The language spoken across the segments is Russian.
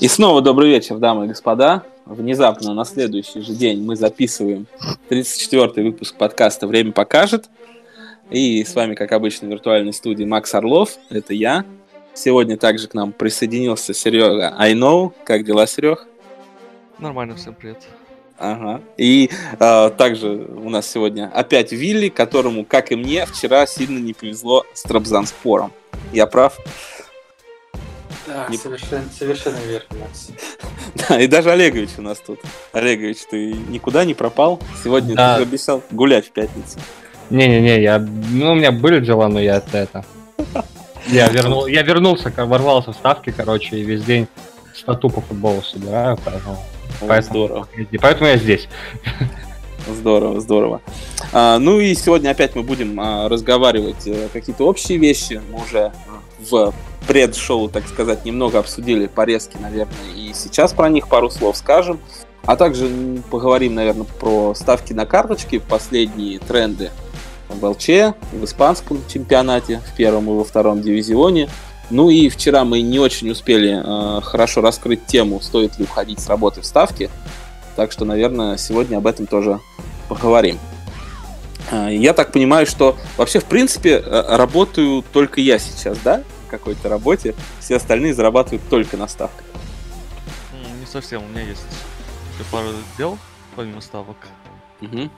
И снова добрый вечер, дамы и господа. Внезапно на следующий же день мы записываем 34-й выпуск подкаста «Время покажет». И с вами, как обычно, в виртуальной студии Макс Орлов, это я. Сегодня также к нам присоединился Серега I know. Как дела, Серег? Нормально, всем привет. Ага. И э, также у нас сегодня опять Вилли, которому, как и мне, вчера сильно не повезло с Трабзанспором. Я прав? Да, не... совершенно, совершенно верно, Макс. Да, и даже Олегович у нас тут. Олегович, ты никуда не пропал? Сегодня да. ты обещал гулять в пятницу. Не-не-не, я, ну, у меня были дела, но я это, это... Я, вернул, я вернулся, ворвался в ставки, короче, и весь день стату по футболу собираю, поэтому... О, поэтому, здорово. Поэтому я здесь. Здорово, здорово. А, ну и сегодня опять мы будем а, разговаривать а, какие-то общие вещи. Мы уже в пред-шоу, так сказать, немного обсудили порезки, наверное, и сейчас про них пару слов скажем. А также поговорим, наверное, про ставки на карточки, последние тренды в ЛЧ, в испанском чемпионате, в первом и во втором дивизионе. Ну и вчера мы не очень успели э, хорошо раскрыть тему, стоит ли уходить с работы в ставки. Так что, наверное, сегодня об этом тоже поговорим. Э, я так понимаю, что вообще, в принципе, э, работаю только я сейчас, да? Какой-то работе, все остальные зарабатывают только на ставках. Не совсем, у меня есть пару дел, помимо ставок. Угу.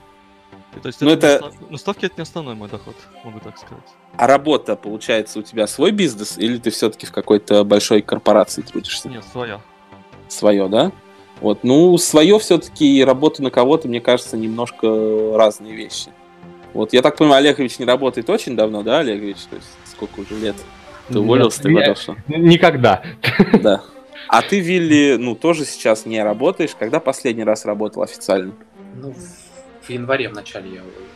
И, то есть ну, это, это... Ну, ставки это не основной мой доход, могу так сказать. А работа, получается, у тебя свой бизнес, или ты все-таки в какой-то большой корпорации трудишься? Нет, своя. Свое, да? Вот, ну, свое все-таки и работа на кого-то, мне кажется, немножко разные вещи. Вот, я так понимаю, Олегович не работает очень давно, да, Олегович? То есть сколько уже лет? Ты уволился, ты готов? Никогда. Да. А ты, Вилли, ну, тоже сейчас не работаешь. Когда последний раз работал официально? Ну, в январе в начале я уволился.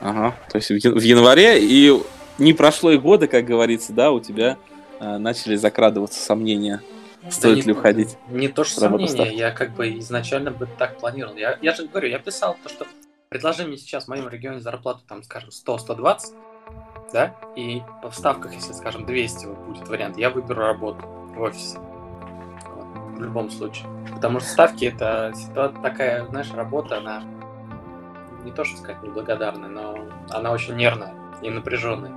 Ага, то есть в январе, и не прошло и года, как говорится, да, у тебя э, начали закрадываться сомнения, стоит да ли не, уходить. Не то, что сомнения, я как бы изначально бы так планировал. Я, я же говорю, я писал то, что предложи мне сейчас в моем регионе зарплату, там, скажем, 100-120, да, и в ставках, если, скажем, 200 вот будет вариант, я выберу работу в офисе. Вот, в любом случае. Потому что ставки это такая, знаешь, работа, она не то, что сказать неблагодарная, но она очень нервная и напряженная.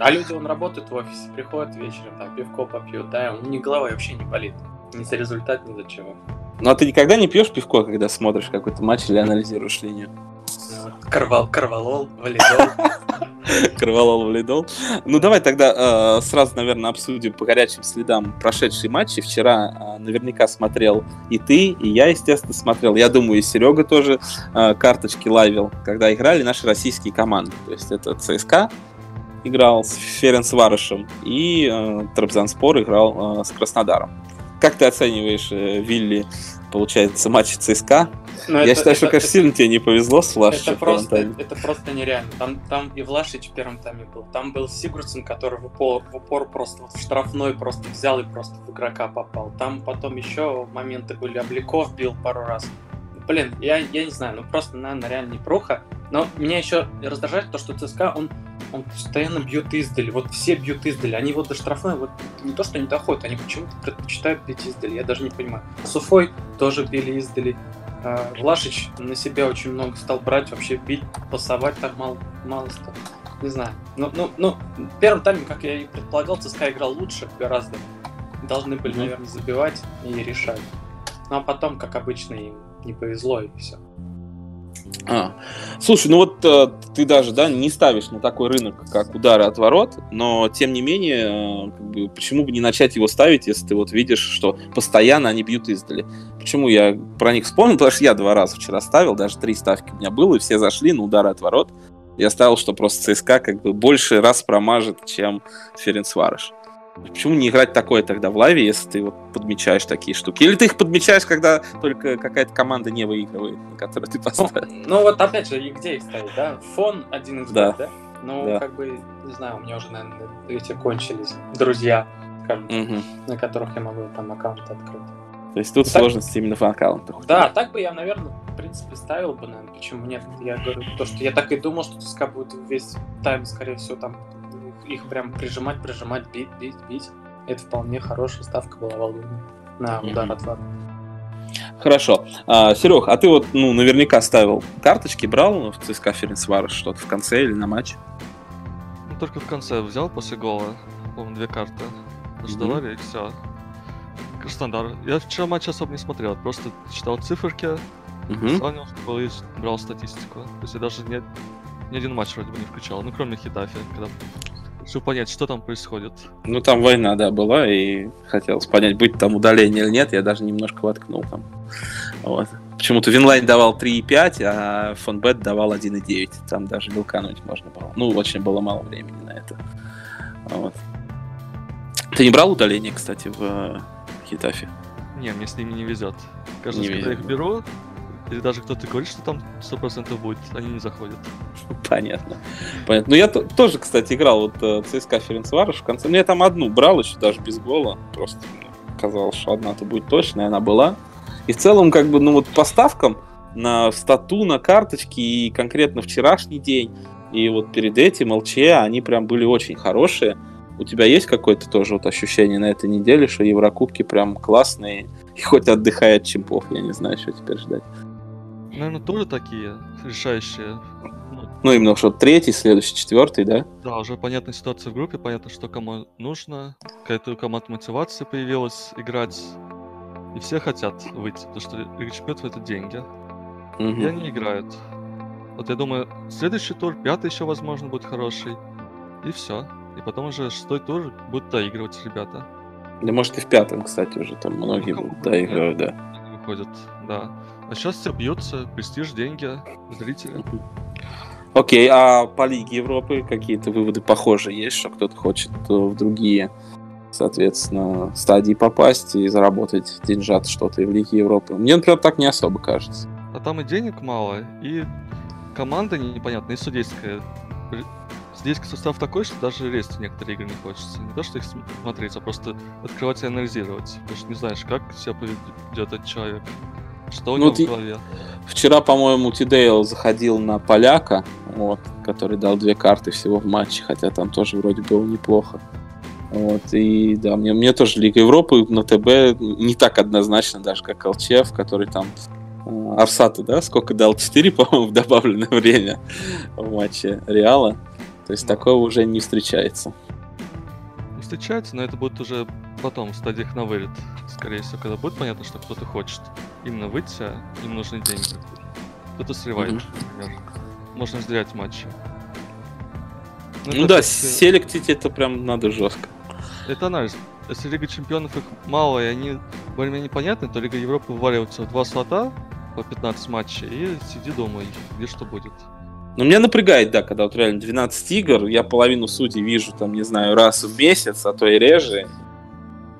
А люди, он работает в офисе, приходят вечером, там, пивко попьют, да, у них голова вообще не болит. Ни за результат, ни за чего. Ну а ты никогда не пьешь пивко, когда смотришь какой-то матч или анализируешь линию? Карвал, карвалол, валидол. Карвалол, валидол. Ну, давай тогда э, сразу, наверное, обсудим по горячим следам прошедшие матчи. Вчера э, наверняка смотрел и ты, и я, естественно, смотрел. Я думаю, и Серега тоже э, карточки лавил, когда играли наши российские команды. То есть это ЦСКА играл с Ференс Варышем, и э, Трабзанспор играл э, с Краснодаром. Как ты оцениваешь, э, Вилли, получается, матч ЦСКА? Но Я это, считаю, это, что, конечно, это, сильно тебе не повезло с Влашичем. Это просто, это просто нереально. Там, там и Влашич в первом тайме был. Там был Сигурдсен, который в упор, в упор просто вот в штрафной просто взял и просто в игрока попал. Там потом еще моменты были. Обликов бил пару раз. Блин, я, я не знаю, ну просто, наверное, реально неплохо. Но меня еще раздражает то, что ЦСКА, он, он постоянно бьет издали. Вот все бьют издали. Они вот до штрафной вот не то, что не доходят, они почему-то предпочитают бить издали. Я даже не понимаю. С Уфой тоже били издали. А, Влашич на себя очень много стал брать, вообще бить, пасовать так мало, мало стал. Не знаю. Ну, ну, ну, первым тайме, как я и предполагал, ЦСКА играл лучше гораздо. Должны были, наверное, забивать и решать. Ну а потом, как обычно, им не повезло и все. А. Слушай, ну вот э, ты даже да, не ставишь на такой рынок, как удары от ворот, но тем не менее, э, как бы, почему бы не начать его ставить, если ты вот видишь, что постоянно они бьют издали. Почему я про них вспомнил? Потому что я два раза вчера ставил, даже три ставки у меня было, и все зашли на удары от ворот. Я ставил, что просто ЦСКА как бы больше раз промажет, чем Ференцварыш. Почему не играть такое тогда в лайве, если ты вот подмечаешь такие штуки? Или ты их подмечаешь, когда только какая-то команда не выигрывает, на которую ты ну, поставил? Ну, ну вот опять же, и где их ставить, да? Фон один из да. да? Ну, да. как бы, не знаю, у меня уже, наверное, эти кончились друзья, скажем, угу. на которых я могу там аккаунт открыть. То есть тут так, сложность именно в аккаунтах. Да, так бы я, наверное, в принципе, ставил бы, наверное. Почему нет? Я говорю, то, что я так и думал, что ТСК будет весь тайм, скорее всего, там их прям прижимать, прижимать, бить, бить, бить. Это вполне хорошая ставка была волшебная. на удар mm-hmm. от ворот. Хорошо. А, Серег, а ты вот, ну, наверняка ставил карточки, брал в ЦСКА Ференцварош что-то в конце или на матч? Ну, только в конце взял после гола, по-моему, две карты. Ждали, mm-hmm. и все. Стандарт. Я вчера матч особо не смотрел, просто читал циферки, mm-hmm. сравнивал, что и брал статистику. То есть я даже не, ни один матч вроде бы не включал, ну, кроме Хетафе, когда чтобы понять, что там происходит. Ну, там война, да, была, и хотелось понять, будет там удаление или нет. Я даже немножко воткнул там. Вот. Почему-то Винлайн давал 3,5, а Фонбет давал 1,9. Там даже вилкануть можно было. Ну, очень было мало времени на это. Вот. Ты не брал удаление, кстати, в э, Хитафе? Не, мне с ними не везет. Каждый раз, когда я их беру, или даже кто-то говорит, что там 100% будет, они не заходят. Понятно. Понятно. Ну, я тоже, кстати, играл вот э, ЦСКА Ференцварыш в конце. Ну, я там одну брал еще даже без гола. Просто казалось, что одна-то будет точно, и она была. И в целом, как бы, ну вот по ставкам на стату, на карточки и конкретно вчерашний день, и вот перед этим ЛЧ, они прям были очень хорошие. У тебя есть какое-то тоже вот ощущение на этой неделе, что Еврокубки прям классные, и хоть отдыхай от чемпов, я не знаю, что теперь ждать наверное, тоже такие решающие. Ну, ну именно что третий, следующий, четвертый, да? Да, уже понятная ситуация в группе, понятно, что кому нужно, какая-то у команд мотивация появилась играть. И все хотят выйти, потому что Чемпионов это деньги. Угу. И они играют. Вот я думаю, следующий тур, пятый еще, возможно, будет хороший. И все. И потом уже шестой тур будут доигрывать ребята. Да может и в пятом, кстати, уже там многие ну, будут доигрывать, да. Выходят, да. А сейчас все бьется, престиж, деньги, зрители. Окей, okay, а по Лиге Европы какие-то выводы похожие есть, что кто-то хочет в другие, соответственно, стадии попасть и заработать деньжат что-то и в Лиге Европы? Мне, например, так не особо кажется. А там и денег мало, и команда непонятная, и судейская. Судейский состав такой, что даже лезть в некоторые игры не хочется. Не то, что их смотреть, а просто открывать и анализировать. Потому что не знаешь, как себя поведет этот человек. Что у ну, него в голове? Вчера, по-моему, Тидейл заходил на поляка, вот, который дал две карты всего в матче, хотя там тоже вроде было неплохо. Вот, и да, мне, мне тоже Лига Европы на ТБ не так однозначно, даже как ЛЧФ, который там э, Арсата, да, сколько дал? 4, по-моему, в добавленное время в матче Реала. То есть да. такого уже не встречается. Не встречается, но это будет уже потом в стадиях на вылет. Скорее всего, когда будет понятно, что кто-то хочет именно выйти, а им нужны деньги. Кто-то сливает, mm-hmm. например. Можно разделять матчи. Ну, ну да, как... селектить это прям надо жестко. Это анализ. Если Лига Чемпионов их мало, и они более-менее непонятны, то Лига Европы вываливается в два слота по 15 матчей, и сиди дома, где что будет. Но меня напрягает, да, когда вот реально 12 игр, я половину судей вижу, там, не знаю, раз в месяц, а то и реже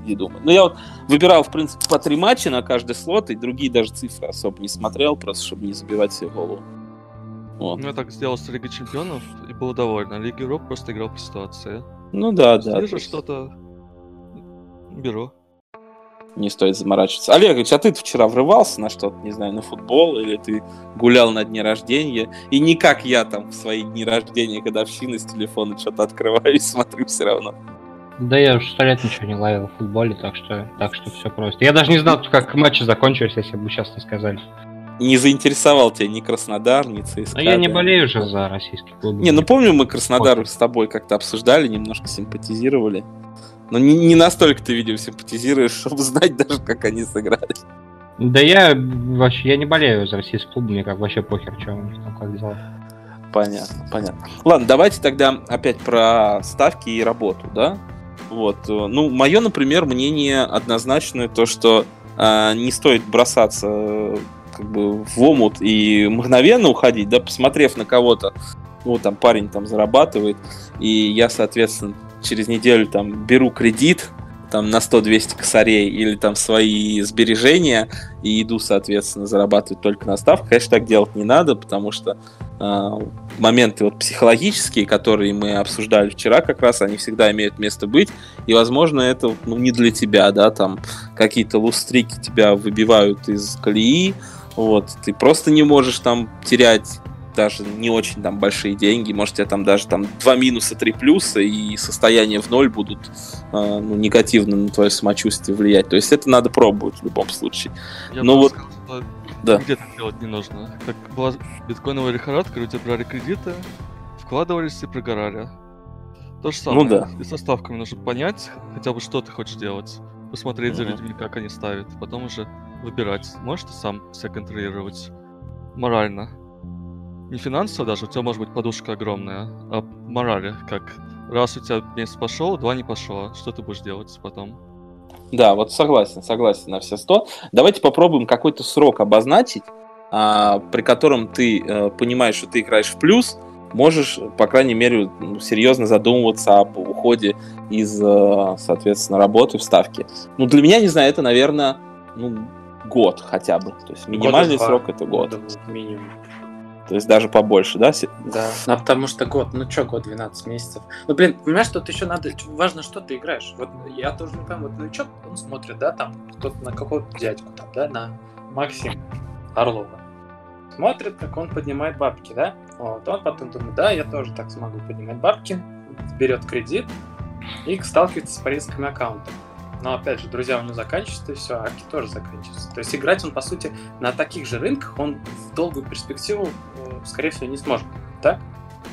не думаю. Но я вот выбирал, в принципе, по три матча на каждый слот, и другие даже цифры особо не смотрел, просто чтобы не забивать себе голову. Вот. Ну, я так сделал с Лигой Чемпионов и был доволен. А Лига Европы просто играл по ситуации. Ну да, да. Вижу что-то, беру. Не стоит заморачиваться. Олегович, а ты вчера врывался на что-то, не знаю, на футбол, или ты гулял на дне рождения, и не как я там в свои дни рождения, годовщины с телефона что-то открываю и смотрю все равно. Да я уже сто лет ничего не ловил в футболе, так что, так что все просто. Я даже не знал, как матчи закончились, если бы сейчас не сказали. Не заинтересовал тебя ни Краснодар, ни ЦСКА. А я не болею уже за российский клуб. Не, ну помню, мы Краснодар с тобой как-то обсуждали, немножко симпатизировали. Но не, не настолько ты, видимо, симпатизируешь, чтобы знать даже, как они сыграли. Да я вообще я не болею за российский клуб, мне как вообще похер, что них там как дела. Понятно, понятно. Ладно, давайте тогда опять про ставки и работу, да? Вот. Э, ну, мое, например, мнение однозначное, то, что э, не стоит бросаться э, как бы в омут и мгновенно уходить, да, посмотрев на кого-то, ну, там парень там зарабатывает, и я, соответственно, через неделю там беру кредит, там на 100-200 косарей или там свои сбережения и иду, соответственно, зарабатывать только на ставку. Конечно, так делать не надо, потому что э, моменты вот психологические, которые мы обсуждали вчера как раз, они всегда имеют место быть, и, возможно, это ну, не для тебя, да, там какие-то лустрики тебя выбивают из колеи, вот, ты просто не можешь там терять даже не очень там большие деньги, может, тебе там даже там два минуса, три плюса, и состояние в ноль будут э, ну, негативно на твое самочувствие влиять. То есть это надо пробовать в любом случае. Я Ну бы вот- сказал, Да. нигде так делать не нужно. Как была биткоиновая лихорадка, люди брали кредиты, вкладывались и прогорали. То же самое. Ну да. И со ставками нужно понять хотя бы, что ты хочешь делать. Посмотреть за людьми, как они ставят. Потом уже выбирать. Можешь ты сам себя контролировать морально. Не финансово даже, у тебя может быть подушка огромная, а морали, как раз у тебя месяц пошел, два не пошло, что ты будешь делать потом? Да, вот согласен, согласен на все сто. Давайте попробуем какой-то срок обозначить, а, при котором ты э, понимаешь, что ты играешь в плюс, можешь, по крайней мере, ну, серьезно задумываться об уходе из, э, соответственно, работы в ставке. Ну, для меня, не знаю, это, наверное, ну, год хотя бы. То есть минимальный Года два. срок это год. Минимум. То есть даже побольше, да? Да. Ну, потому что год, ну что, год, 12 месяцев. Ну, блин, понимаешь, тут еще надо, важно, что ты играешь. Вот я тоже не пойму, вот новичок, он смотрит, да, там, кто-то на какого-то дядьку там, да, на Максима Орлова. Смотрит, как он поднимает бабки, да? Вот, он потом думает, да, я тоже так смогу поднимать бабки, берет кредит и сталкивается с порезками аккаунта. Но опять же, друзья у него заканчиваются, и все, аки тоже заканчиваются. То есть играть он, по сути, на таких же рынках он в долгую перспективу, э, скорее всего, не сможет. Так?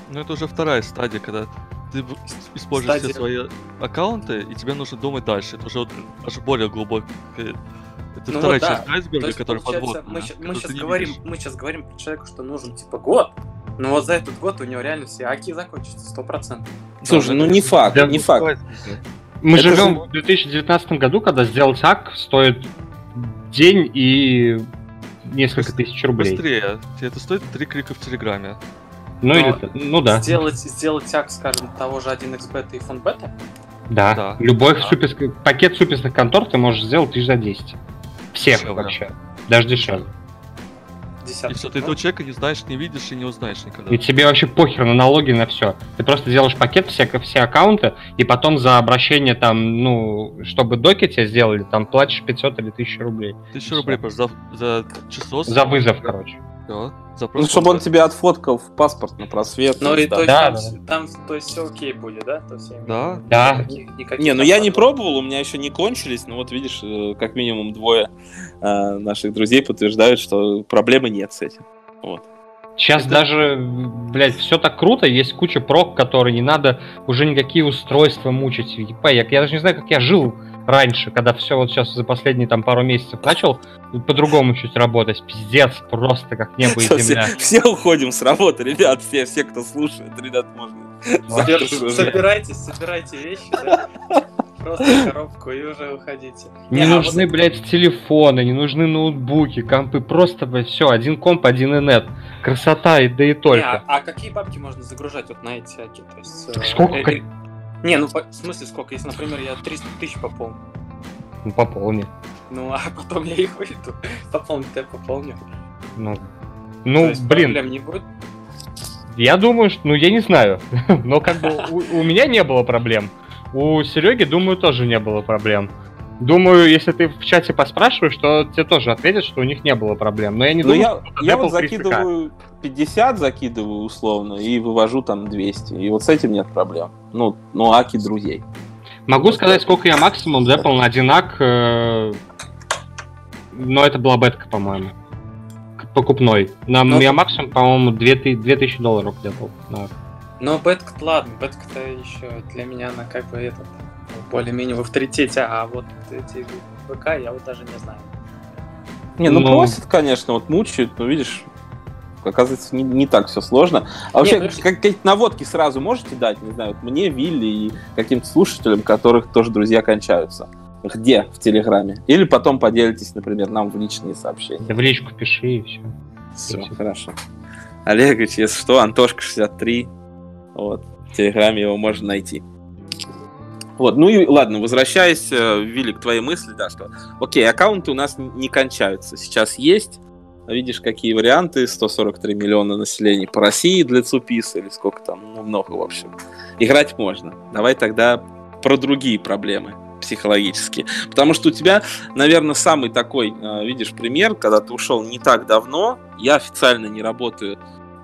Ну, это уже вторая стадия, когда ты используешь все Стадия. свои аккаунты, и тебе нужно думать дальше. Это уже аж более глубокое. Это Ну вторая вот да. часть айсберга, То есть, которая получается, подводная. мы, мы сейчас говорим, видишь. мы сейчас говорим про человека, что нужен типа год, но вот за этот год у него реально все аки закончатся, сто процентов. Слушай, Да, ну не факт, Да, не факт. Мы Это живем же- в 2019 году, когда сделать ак стоит день и несколько тысяч рублей. Быстрее. Тебе это стоит три клика в Телеграме. Ну, Но или, ну да. Сделать, сделать так, скажем, того же 1xbet и фонбета, Да. Да. Любой Да. суперск- пакет суперских контор ты можешь сделать тысяч за 10. Всех Дешевле. вообще. Даже дешевле. И десятки. все, ты этого человека не знаешь, не видишь и не узнаешь никогда. И тебе вообще похер на налоги, на все. Ты просто делаешь пакет, все, все аккаунты, и потом за обращение там, ну, чтобы доки тебе сделали, там платишь 500 или 1000 рублей. Тысячу рублей просто за, за часов. За вызов, короче. Да, за Ну, чтобы он тебе отфоткал в паспорт на просвет. Ну и да. то есть Да, там, да, там, то есть все окей будет, да? То есть, Да. Да. никаких- никаких Не, ну я не пробовал, у меня еще не кончились, но вот видишь, э, как минимум двое э, наших друзей подтверждают, что проблемы нет с этим. Вот. Сейчас Это- даже, блядь, все так круто, есть куча прок, которые не надо уже никакие устройства мучить. Я, я даже не знаю, как я жил раньше, когда все вот сейчас за последние там пару месяцев начал по-другому чуть работать. Пиздец, просто как небо и земля. все, все уходим с работы, ребят, все, все, кто слушает, ребят, можно. Собирайтесь, собирайте вещи, да? Просто коробку и уже уходите. Не а нужны, вот- блядь, телефоны, не нужны ноутбуки, компы, просто, блядь, все, один комп, один инет. Красота, и да и Не, только. а, а какие бабки можно загружать вот на эти аки? То есть, э, Сколько? э, э, Не, ну по- в смысле сколько? Если, например, я 300 тысяч пополню, Ну, пополни. ну а потом я их выйду, пополнить я пополню. Ну, ну есть блин, проблем не будет. Я думаю, что, ну я не знаю, но как бы у, у меня не было проблем. У Сереги, думаю, тоже не было проблем. Думаю, если ты в чате поспрашиваешь, то тебе тоже ответят, что у них не было проблем. Но я не Ну, думаю, я, что я Apple вот 300K. закидываю 50, закидываю условно, и вывожу там 200. И вот с этим нет проблем. Ну, ну аки друзей. Могу сказать, сколько я максимум запал на один ак, э, но это была бетка, по-моему. Покупной. На Ну, я максимум, по-моему, 2000, 2000 долларов где-то. на- Но бетка ладно, бетка-то еще для меня она как бы этот более-менее в авторитете, а вот эти ВК я вот даже не знаю. Не, ну, Ну. просят, конечно, вот мучают, но видишь, оказывается, не, не так все сложно. А вообще, ну, если- как- какие-то наводки сразу можете дать, не знаю, вот мне, Вилли и каким-то слушателям, которых тоже друзья кончаются? Где? В Телеграме? Или потом поделитесь, например, нам в личные сообщения. Да в личку пиши и все. Все, Спасибо. хорошо. Олегович, если что, Антошка63. Вот. В Телеграме его можно найти. Вот, ну и ладно, возвращаясь, э, Вилли, к твоей мысли, да, что, окей, аккаунты у нас не кончаются. Сейчас есть, видишь, какие варианты, 143 миллиона населения по России для ЦУПИС, или сколько там, ну, много, в общем. Играть можно. Давай тогда про другие проблемы психологические. Потому что у тебя, наверное, самый такой, э, видишь, пример, когда ты ушел не так давно, я официально не работаю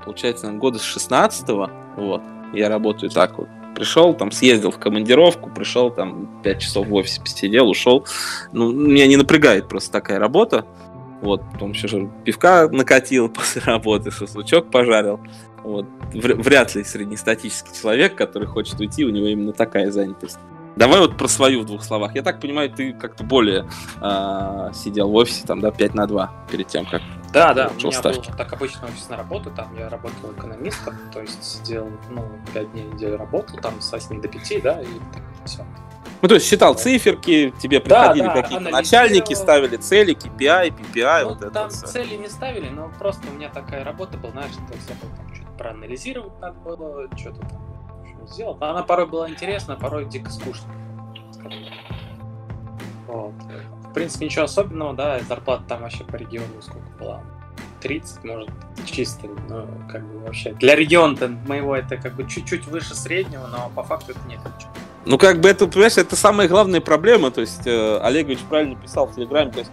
получается, года с 16 вот, я работаю так вот. Пришел, там, съездил в командировку, пришел, там, 5 часов в офисе посидел, ушел. Ну, меня не напрягает просто такая работа. Вот, потом еще же пивка накатил после работы, шашлычок пожарил. Вот. Вряд ли среднестатический человек, который хочет уйти, у него именно такая занятость. Давай вот про свою в двух словах. Я так понимаю, ты как-то более э, сидел в офисе, там, да, 5 на 2 перед тем, как Да, да, у меня ставки. был так обычно офисная работа, там я работал экономистом, то есть сидел, ну, 5 дней в неделю работал, там, с 8 до 5, да, и все. Ну, то есть считал циферки, тебе приходили да, да, какие-то начальники, ставили цели, KPI, PPI, ну, вот это. Там все. цели не ставили, но просто у меня такая работа была, знаешь, то есть я там что-то проанализировать надо было, что-то там сделал. Она порой была интересна, порой дико скучно. Вот. В принципе, ничего особенного, да, зарплата там вообще по региону сколько была? 30, может, чисто, но как бы вообще. Для региона моего это как бы чуть-чуть выше среднего, но по факту это нет ничего. Ну, как бы это, понимаешь, это самая главная проблема. То есть, э, Олегович правильно писал в Телеграме, то есть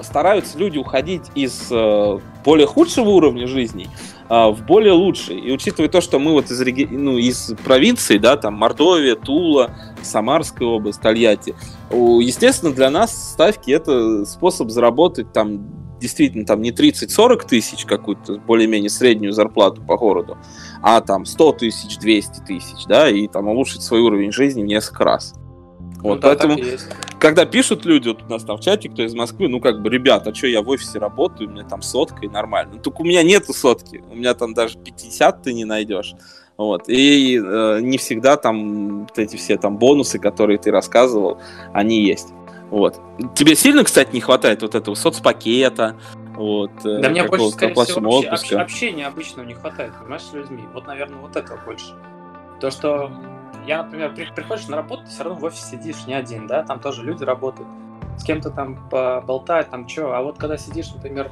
стараются люди уходить из э, более худшего уровня жизни в более лучший. И учитывая то, что мы вот из, реги... ну, из провинции, да, там Мордовия, Тула, Самарская область, Тольятти, естественно, для нас ставки это способ заработать там действительно там не 30-40 тысяч какую-то более-менее среднюю зарплату по городу, а там 100 тысяч, 200 тысяч, да, и там улучшить свой уровень жизни в несколько раз. Вот, ну, да, поэтому, когда пишут люди, вот у нас там в чате, кто из Москвы, ну, как бы, ребята, а что, я в офисе работаю, у меня там сотка и нормально. Ну, только у меня нету сотки, у меня там даже 50 ты не найдешь. Вот. И э, не всегда там вот эти все там бонусы, которые ты рассказывал, они есть. Вот. Тебе сильно, кстати, не хватает вот этого соцпакета, вот, э, да мне больше, скорее всего, вообще, общения обычно не хватает, понимаешь, с людьми. Вот, наверное, вот этого больше. То, что я, например, при, приходишь на работу, ты все равно в офисе сидишь не один, да, там тоже люди работают, с кем-то там поболтать, там что, а вот когда сидишь, например,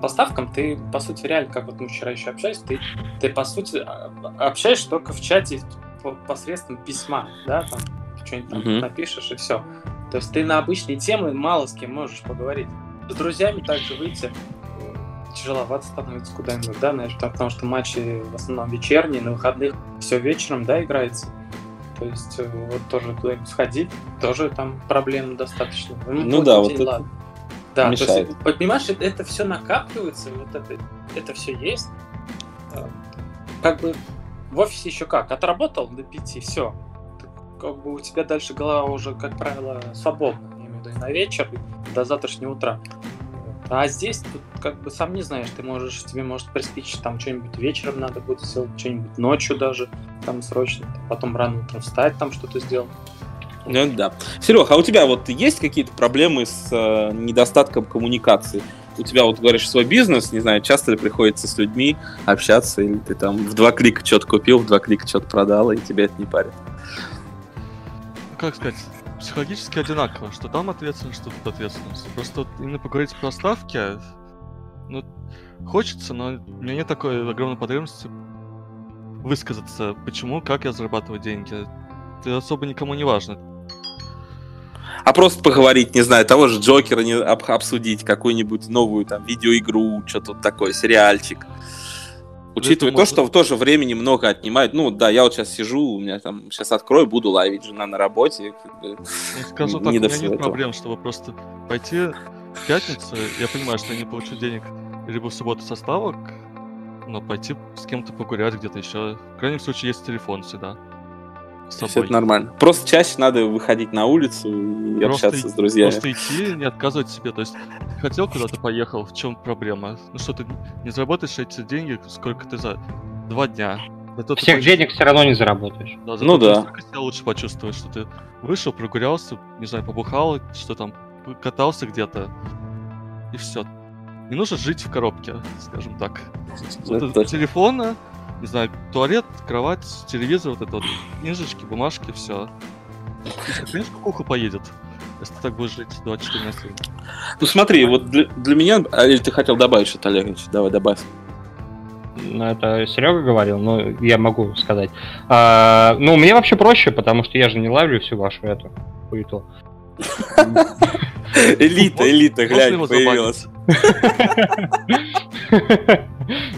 по ставкам, ты, по сути, реально, как вот мы вчера еще общались, ты, ты по сути, а, общаешься только в чате посредством письма, да, там, что-нибудь там mm-hmm. напишешь и все. То есть ты на обычные темы мало с кем можешь поговорить. С друзьями также выйти, тяжеловато становится куда-нибудь, да, знаешь, потому что матчи в основном вечерние, на выходных все вечером, да, играется. То есть э, вот тоже куда-нибудь сходить, тоже там проблем достаточно. Ну, ну да, вот это Да, мешает. то есть, понимаешь, это, это все накапливается, вот это, это все есть. Э, как бы в офисе еще как, отработал до пяти, все. Как бы у тебя дальше голова уже, как правило, свободна, я имею в виду, и на вечер, и до завтрашнего утра. А здесь тут как бы сам не знаешь, ты можешь, тебе может приспичить там что-нибудь вечером надо будет сделать, что-нибудь ночью даже, там срочно, потом рано утром встать, там что-то сделать. Ну да. Серег, а у тебя вот есть какие-то проблемы с э, недостатком коммуникации? У тебя вот говоришь свой бизнес, не знаю, часто ли приходится с людьми общаться, или ты там в два клика что-то купил, в два клика что-то продал, и тебя это не парит? Как сказать, психологически одинаково, что там ответственность, что тут ответственность. Просто вот именно поговорить про ставки, ну, хочется, но у меня нет такой огромной потребности высказаться, почему, как я зарабатываю деньги. Это особо никому не важно. А просто поговорить, не знаю, того же Джокера не обсудить, какую-нибудь новую там видеоигру, что-то такое, сериальчик. Учитывая то, что в то же времени много отнимает. Ну, да, я вот сейчас сижу, у меня там, сейчас открою, буду ловить, жена на работе. Ну, скажу так, не у меня нет этого. проблем, чтобы просто пойти в пятницу, я понимаю, что я не получу денег либо в субботу со ставок, но пойти с кем-то погулять где-то еще. В крайнем случае есть телефон всегда. Все это нормально. Просто чаще надо выходить на улицу и просто общаться с друзьями. Просто идти, не отказывать себе. То есть, хотел куда-то поехал, в чем проблема? Ну что, ты не заработаешь эти деньги, сколько ты за два дня. Зато Всех поч... денег все равно не заработаешь. Да, ну да. Ты себя лучше почувствуешь, что ты вышел, прогулялся, не знаю, побухал, что там, катался где-то, и все. Не нужно жить в коробке, скажем так. Вот телефона, не знаю, туалет, кровать, телевизор, вот это вот, книжечки, бумажки, все. Конечно, куха поедет, если ты так будешь жить 24 на 7. Ну смотри, вот для, для меня, а, или ты хотел добавить что-то, Олегович, давай добавь. Ну, это Серега говорил, но я могу сказать. А, ну, мне вообще проще, потому что я же не ловлю всю вашу эту хуету. Элита, элита, глянь, появилась.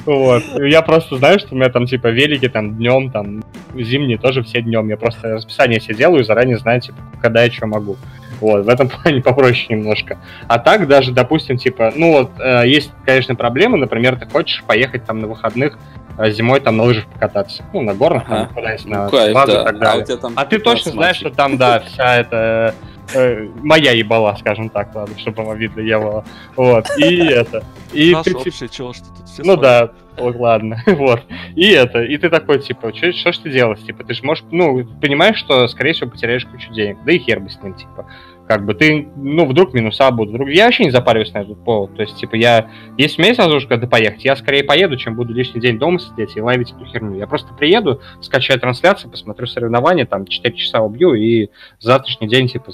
Вот. Я просто знаю, что у меня там, типа, велики там днем, там, зимние тоже все днем. Я просто расписание себе делаю и заранее знаю, типа, когда я что могу. Вот, в этом плане попроще немножко. А так даже, допустим, типа, ну вот, э, есть, конечно, проблемы, например, ты хочешь поехать там на выходных э, зимой там на лыжах покататься, ну, на горных, ага. там, куда-нибудь, на ну, базу да. и так далее. А, а ты точно знаешь, что там, да, вся эта э, моя ебала, скажем так, ладно, чтобы вам видно я была. Вот, и это. И принцип... общий чел, что тут все Ну да, вот, ладно, вот. И это, и ты такой, типа, что ж ты делаешь? Типа, ты же можешь, ну, понимаешь, что, скорее всего, потеряешь кучу денег. Да и хер бы с ним, типа. Как бы ты, ну, вдруг минуса будут. Вдруг... Я вообще не запариваюсь на этот повод. То есть, типа, я... Если у меня есть возможность куда-то поехать, я скорее поеду, чем буду лишний день дома сидеть и ловить эту херню. Я просто приеду, скачаю трансляцию, посмотрю соревнования, там, 4 часа убью, и завтрашний день, типа,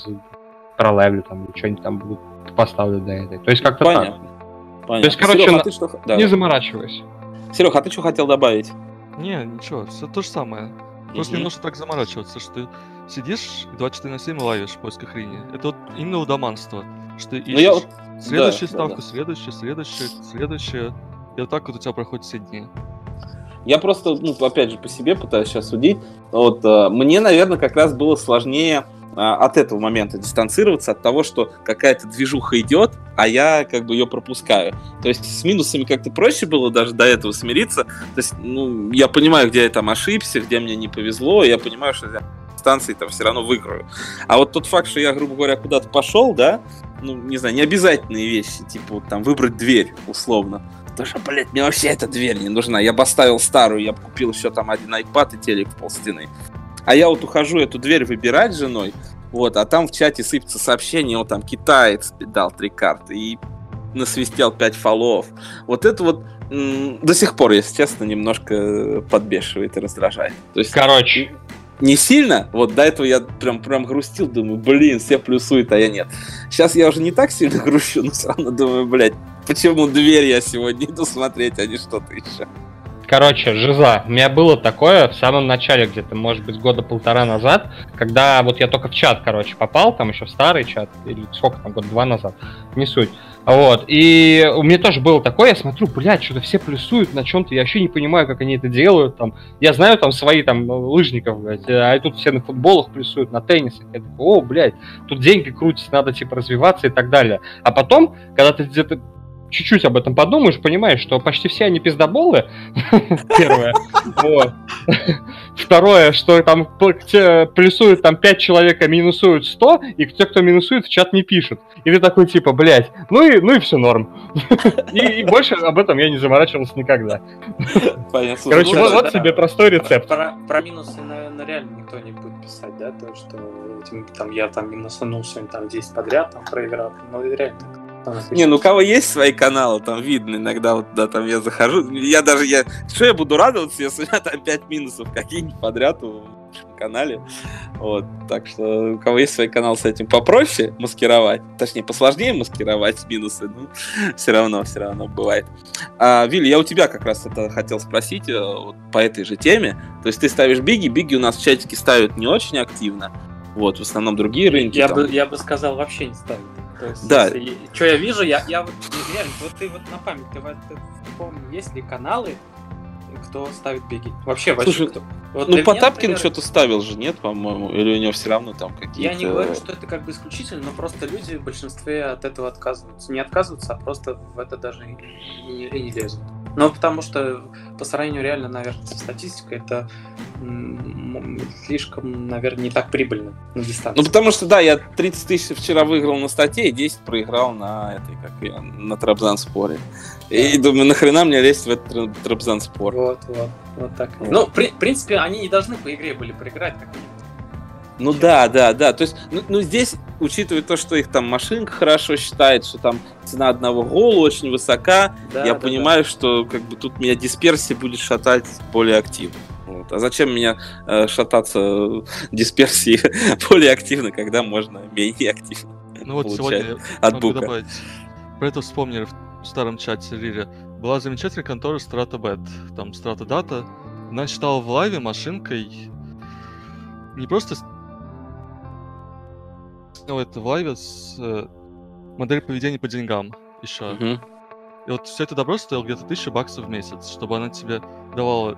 пролавлю там, или что-нибудь там буду поставлю до этой. То есть как-то Понятно. так. Понятно. То есть, короче, Серег, а ты что... не заморачивайся. Серег, а ты что хотел добавить? Не, ничего, все то же самое. Просто не нужно так заморачиваться, что ты сидишь 24 на 7 ловишь в поисках Рини. Это вот именно удоманство. Что ты ищешь ну, я вот... следующую да, ставку, да, да. следующую, следующую, следующую. И вот так вот у тебя проходят все дни. Я просто, ну, опять же, по себе пытаюсь сейчас судить. Вот, э, мне, наверное, как раз было сложнее от этого момента дистанцироваться, от того, что какая-то движуха идет, а я как бы ее пропускаю. То есть с минусами как-то проще было даже до этого смириться. То есть, ну, я понимаю, где я там ошибся, где мне не повезло, я понимаю, что я станции там все равно выиграю. А вот тот факт, что я, грубо говоря, куда-то пошел, да, ну, не знаю, необязательные вещи, типа вот там выбрать дверь, условно. Потому что, блядь, мне вообще эта дверь не нужна. Я бы оставил старую, я бы купил еще там один iPad и телек в полстены. А я вот ухожу эту дверь выбирать с женой, вот, а там в чате сыпется сообщение, вот там китаец дал три карты и насвистел пять фолов. Вот это вот до сих пор, если честно, немножко подбешивает и раздражает. То есть, Короче, не сильно, вот до этого я прям, прям грустил, думаю, блин, все плюсуют, а я нет. Сейчас я уже не так сильно грущу, но все равно думаю, блядь, почему дверь я сегодня иду смотреть, а не что-то еще. Короче, жиза. У меня было такое в самом начале, где-то, может быть, года полтора назад, когда вот я только в чат, короче, попал, там еще в старый чат, или сколько там, год два назад, не суть. Вот, и у меня тоже было такое, я смотрю, блядь, что-то все плюсуют на чем-то, я вообще не понимаю, как они это делают, там, я знаю там свои там лыжников, блядь, а тут все на футболах плюсуют, на теннисах, я такой, о, блядь, тут деньги крутятся, надо, типа, развиваться и так далее. А потом, когда ты где-то чуть-чуть об этом подумаешь, понимаешь, что почти все они пиздоболы. Первое. Второе, что там плюсуют там 5 человек, а минусуют 100, и те, кто минусует, в чат не пишут. И ты такой типа, блядь, ну и, ну и все норм. и, больше об этом я не заморачивался никогда. Короче, вот, вот тебе простой рецепт. Про, про минусы, наверное, реально никто не будет писать, да, то, что там я там минусанул сегодня там 10 подряд, там проиграл. Ну, реально не, ну у кого есть свои каналы, там видно иногда, вот да, там я захожу, я даже, я, что я буду радоваться, если у меня там 5 минусов какие-нибудь подряд в канале, вот, так что у кого есть свой канал с этим попроще маскировать, точнее, посложнее маскировать минусы, ну, все равно, все равно бывает. А, Вилли, я у тебя как раз это хотел спросить э, вот, по этой же теме, то есть ты ставишь биги, биги у нас в чатике ставят не очень активно, вот, в основном другие рынки. Я, там... бы, я бы сказал, вообще не ставят. То есть, да. Если, что я вижу, я, я вот реально, вот ты вот на память, ты, ты помни, есть ли каналы, кто ставит беги? Вообще, вообще кто? Вот ну, Потапкин например... что-то ставил же, нет, по-моему? Или у него все равно там какие-то... Я не говорю, что это как бы исключительно, но просто люди в большинстве от этого отказываются. Не отказываются, а просто в это даже и не, и не лезут. Ну, потому что по сравнению реально, наверное, со статистикой, это слишком, наверное, не так прибыльно на дистанции. Ну, потому что, да, я 30 тысяч вчера выиграл на статье и 10 проиграл на этой, как я, на Трабзан-споре. И думаю, нахрена мне лезть в этот Трабзан-спор? Вот, вот, вот так. Вот. Ну, при, в принципе, они не должны по игре были проиграть, как ну да, да, да. То есть, ну, ну здесь, учитывая то, что их там машинка хорошо считает, что там цена одного гола очень высока, да, я да, понимаю, да. что как бы тут меня дисперсия будет шатать более активно. Вот. А зачем меня э, шататься дисперсии более активно, когда можно менее активно? Ну вот сегодня от могу добавить. Про это вспомнили в старом чате Лире. Была замечательная контора StrataBet, там StrataData. Она считала в лайве машинкой не просто ну, это в лайве с э, модель поведения по деньгам еще. Угу. И вот все это добро стоило где-то 1000 баксов в месяц, чтобы она тебе давала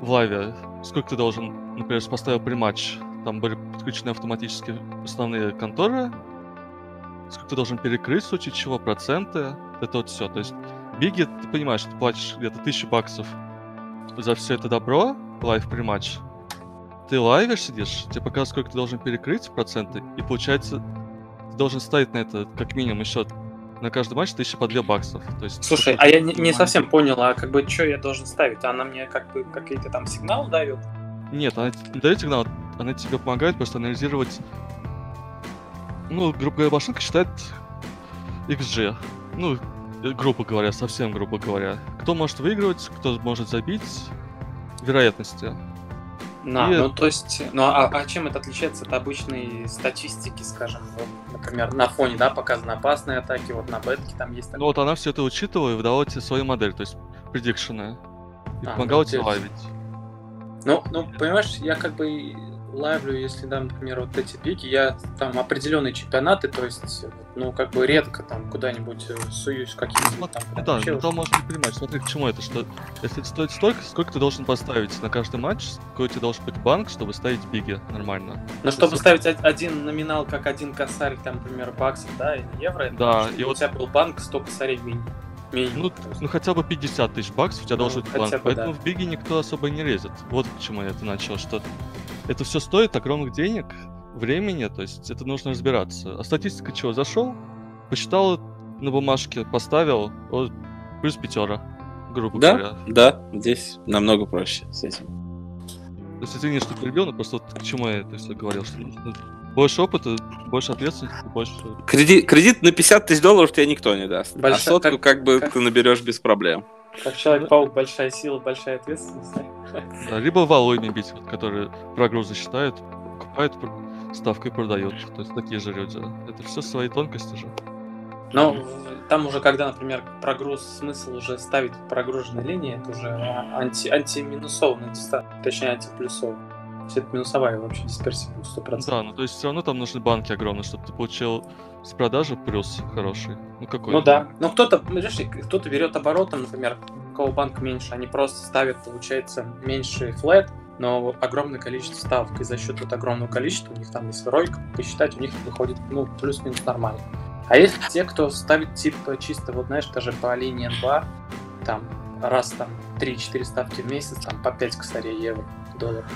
в лайве, сколько ты должен, например, поставил прематч, там были подключены автоматически основные конторы, сколько ты должен перекрыть, в случае чего, проценты, это вот все. То есть Биги, ты понимаешь, ты платишь где-то 1000 баксов за все это добро, лайв прематч, ты лайвишь сидишь, тебе показывают, сколько ты должен перекрыть проценты, и получается, ты должен ставить на это как минимум еще на каждый матч тысяча по 2 баксов. То есть, Слушай, а я не, не совсем понял, а как бы что я должен ставить? Она мне как бы какие-то там сигналы дает? Нет, она не дает сигнал, она тебе помогает просто анализировать. Ну, грубо говоря, машинка считает XG. Ну, грубо говоря, совсем грубо говоря. Кто может выигрывать, кто может забить, вероятности. На, и... ну то есть, ну а, а чем это отличается от обычной статистики, скажем, вот, например, на фоне, да, показаны опасные атаки, вот на бетке там есть. Такое. Ну вот она все это учитывала и выдала тебе свою модель, то есть предикшены. И а, помогала ну, тебе ловить. Ну, ну, понимаешь, я как бы ловлю, если, да, например, вот эти пики, я там определенные чемпионаты, то есть, ну, как бы редко там куда-нибудь э, суюсь каким-нибудь там. Да, вообще... ну, там можно понимать, смотри, к чему это, что если это стоит столько, сколько ты должен поставить на каждый матч, какой тебе должен быть банк, чтобы ставить биги нормально. Ну, чтобы ставить один номинал, как один косарь, там, например, баксов, да, или евро, да, и вот у тебя был банк 100 косарей минимум. Ну, ну хотя бы 50 тысяч баксов у тебя ну, должен быть банк. Бы, Поэтому да. в Биге никто особо не лезет. Вот к чему я это начал, что это все стоит огромных денег, времени, то есть это нужно разбираться. А статистика чего? Зашел, посчитал на бумажке, поставил, вот, плюс пятера, грубо да? говоря. Да, здесь намного проще с этим. То есть извини, что перебил, но просто вот к чему я это все говорил, что больше опыта, больше ответственности, больше... Кредит, кредит на 50 тысяч долларов тебе никто не даст. Большая, а сотку как, как бы как... ты наберешь без проблем. Как Человек-паук, большая сила, большая ответственность. Да, либо валуями бить, вот, которые прогрузы считают, покупают ставкой и продают. То есть такие же люди. Это все свои тонкости же. Ну, там уже, когда, например, прогруз, смысл уже ставить прогруженные линии, это уже анти, антиминусованная дистанция, точнее антиплюсовая. Есть это минусовая вообще дисперсия 100%. Да, ну то есть все равно там нужны банки огромные, чтобы ты получил с продажи плюс хороший. Ну какой? Ну да. Ну кто-то, видишь, кто-то берет оборотом, например, у кого банк меньше, они просто ставят, получается, меньше флет, но огромное количество ставок, и за счет вот огромного количества, у них там есть ролик, посчитать, у них выходит, ну, плюс-минус нормально. А есть те, кто ставит типа чисто, вот знаешь, даже по линии НБА, там раз там 3-4 ставки в месяц, там по 5 косарей евро, долларов.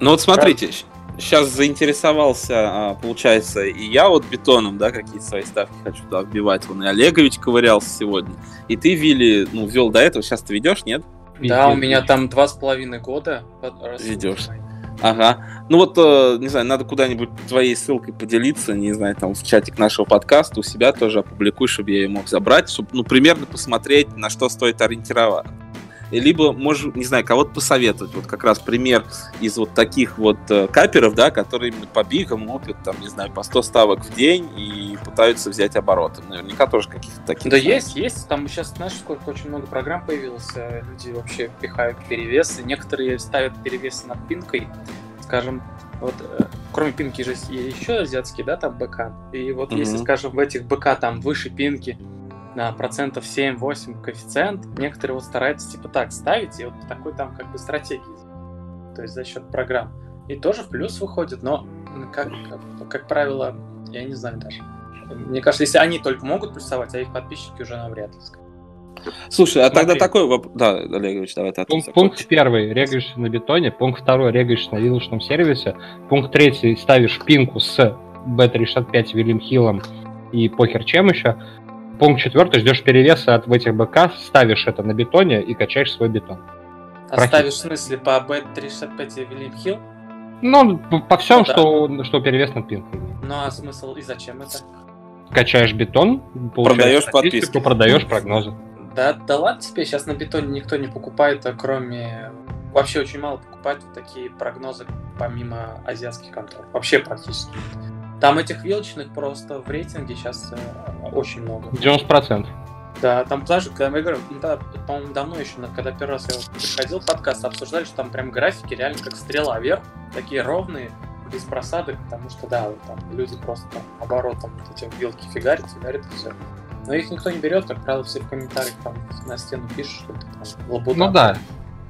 Ну вот смотрите, сейчас заинтересовался, а, получается, и я вот бетоном, да, какие свои ставки хочу туда вбивать. Вон и Олегович ковырялся сегодня. И ты, Вилли, ну, вел до этого, сейчас ты ведешь, нет? Да, у меня там два с половиной года. Ведешь. Ага. Ну вот, э, не знаю, надо куда-нибудь твоей ссылкой поделиться, не знаю, там в чатик нашего подкаста у себя тоже опубликуй, чтобы я ее мог забрать, чтобы, ну, примерно посмотреть, на что стоит ориентироваться либо, может, не знаю, кого-то посоветовать. Вот как раз пример из вот таких вот э, каперов, да, которые именно по бигам лупят, там, не знаю, по 100 ставок в день и пытаются взять обороты. Наверняка тоже каких-то таких. Да есть, есть. Там сейчас, знаешь, сколько очень много программ появилось. Э, люди вообще пихают перевесы. Некоторые ставят перевесы над пинкой. Скажем, вот э, кроме пинки же еще азиатские, да, там БК. И вот mm-hmm. если, скажем, в этих БК там выше пинки, на процентов 7-8 коэффициент, некоторые вот стараются типа так ставить, и вот такой там как бы стратегии, то есть за счет программ. И тоже в плюс выходит, но как, как, как правило, я не знаю даже. Мне кажется, если они только могут плюсовать, а их подписчики уже навряд ли. Слушай, а Смотри. тогда такой вопрос... Да, Олегович, давай ты пункт, пункт первый, регаешь на бетоне. Пункт второй, регаешь на вилочном сервисе. Пункт третий, ставишь пинку с B365 Вильям Хиллом и похер чем еще. Пункт четвертый, ждешь перевеса от этих БК, ставишь это на бетоне и качаешь свой бетон. А ставишь в смысле по B365 и Хилл? Ну, по всем, ну, что, что перевес над пинкой. Ну а смысл и зачем это? Качаешь бетон, продаешь подписку, продаешь прогнозы. Да, да ладно тебе, сейчас на бетоне никто не покупает, а кроме... Вообще очень мало покупают вот такие прогнозы помимо азиатских контор. Вообще практически нет. Там этих вилочных просто в рейтинге сейчас э, очень много. 90%. Да, там даже, когда я говорю, ну, да, по-моему, давно еще, когда первый раз я приходил подкаст, обсуждали, что там прям графики реально как стрела вверх, такие ровные, без просадок, потому что, да, вот, там люди просто там оборотом вот эти вилки фигарят, фигарят и все. Но их никто не берет, как правило, все в комментариях там на стену пишут, что это там лабуда. Ну да.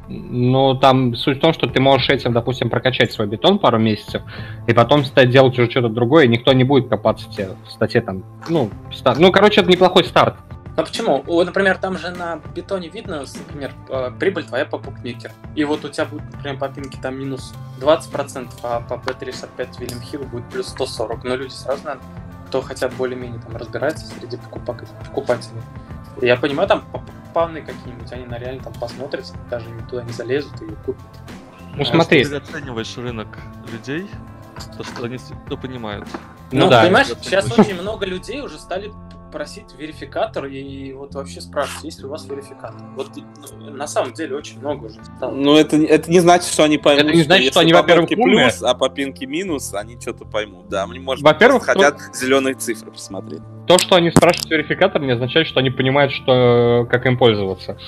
Ну, там суть в том, что ты можешь этим, допустим, прокачать свой бетон пару месяцев, и потом стать делать уже что-то другое, и никто не будет копаться тебе в статье там. Ну, старт. ну, короче, это неплохой старт. Ну почему? Вот, например, там же на бетоне видно, например, э, прибыль твоя по букмекер. И вот у тебя будет, например, по пинке там минус 20%, а по B35 William Hill будет плюс 140. Но люди сразу надо, кто хотя более-менее там разбирается среди покупателей. Я понимаю, там паны какие-нибудь, они на реально там посмотрят, даже туда не залезут и купят. Ну а смотри. Ты оцениваешь рынок людей, то, что они все понимают. Ну, ну да. понимаешь, сейчас очень много людей уже стали просить верификатор и вот вообще спрашивать, есть ли у вас верификатор. Вот ну, на самом деле очень много уже стало. Ну это, это не значит, что они поймут, это не значит, что, что они, во-первых, плюс, а по пинке минус, они что-то поймут. Да, они, может во-первых, хотят то... зеленые цифры посмотреть. То, что они спрашивают верификатор, не означает, что они понимают, что как им пользоваться.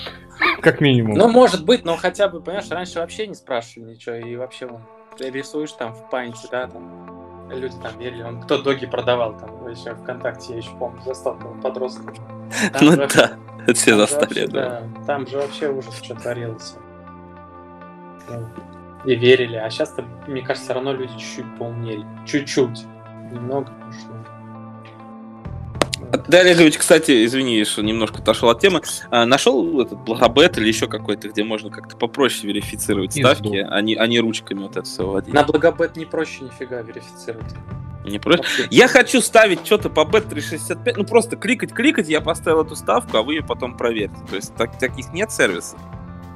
Как минимум. Ну, может быть, но хотя бы, понимаешь, раньше вообще не спрашивали ничего, и вообще вон, рисуешь там в панте, да, там, люди там верили. Он кто доги продавал там еще ВКонтакте, я еще помню, застал подростков. Ну да, это все застали, да. Там же вообще ужас, что творилось. Ну, и верили. А сейчас, мне кажется, все равно люди чуть-чуть поумнели. Чуть-чуть. Немного, потому что да, Олегович, кстати, извини, что немножко отошел от темы. А, нашел этот благобет или еще какой-то, где можно как-то попроще верифицировать ставки, а не, а не ручками вот это все вводить. На благобет не проще нифига верифицировать. Не проще. Я хочу ставить что-то по Bet365, ну просто кликать, кликать, я поставил эту ставку, а вы ее потом проверьте. То есть так, таких нет сервисов.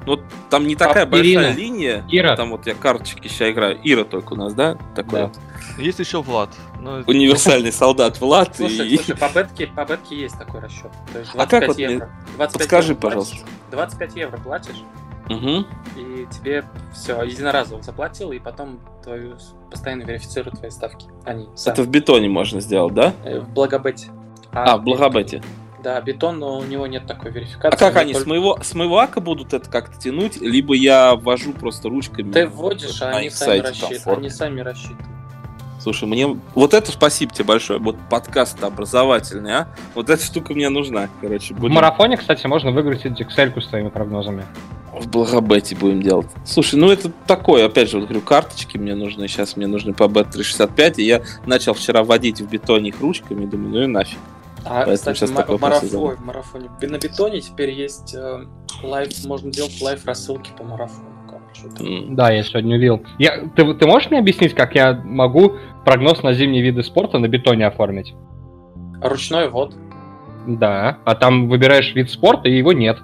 Ну, там не такая а, большая Ирина. линия. Ира. Там вот я карточки сейчас играю. Ира только у нас, да? Такой да. Вот. Есть еще Влад. Но... Универсальный солдат Влад. Слушай, и... слушай, по бетке, по бетке есть такой расчет. То есть 25 а как вот евро. 25 Подскажи, евро пожалуйста. Платишь, 25 евро платишь, угу. и тебе все единоразово заплатил, и потом твою постоянно верифицируют твои ставки. Они сами. Это в бетоне можно сделать, да? Э, в Благобете. А, а в Благобете. Да, бетон, но у него нет такой верификации. А как они, только... с, моего, с моего ака будут это как-то тянуть, либо я ввожу просто ручками? Ты вводишь, а они сами, рассчитывают, они сами рассчитывают. Слушай, мне вот это спасибо тебе большое. Вот подкаст образовательный, а? Вот эта штука мне нужна, короче. Будем... В марафоне, кстати, можно выиграть Excel с твоими прогнозами. В Благобете будем делать. Слушай, ну это такое, опять же, вот говорю, карточки мне нужны. Сейчас мне нужны по Bet365, и я начал вчера вводить в бетоне их ручками, думаю, ну и нафиг. А, Поэтому кстати, ма- марафон, марафоне. На бетоне теперь есть э, лайв, можно делать лайв рассылки по марафону. Mm. Да, я сегодня увидел. Я, ты, ты можешь мне объяснить, как я могу прогноз на зимние виды спорта на бетоне оформить? Ручной ввод. Да, а там выбираешь вид спорта, и его нет.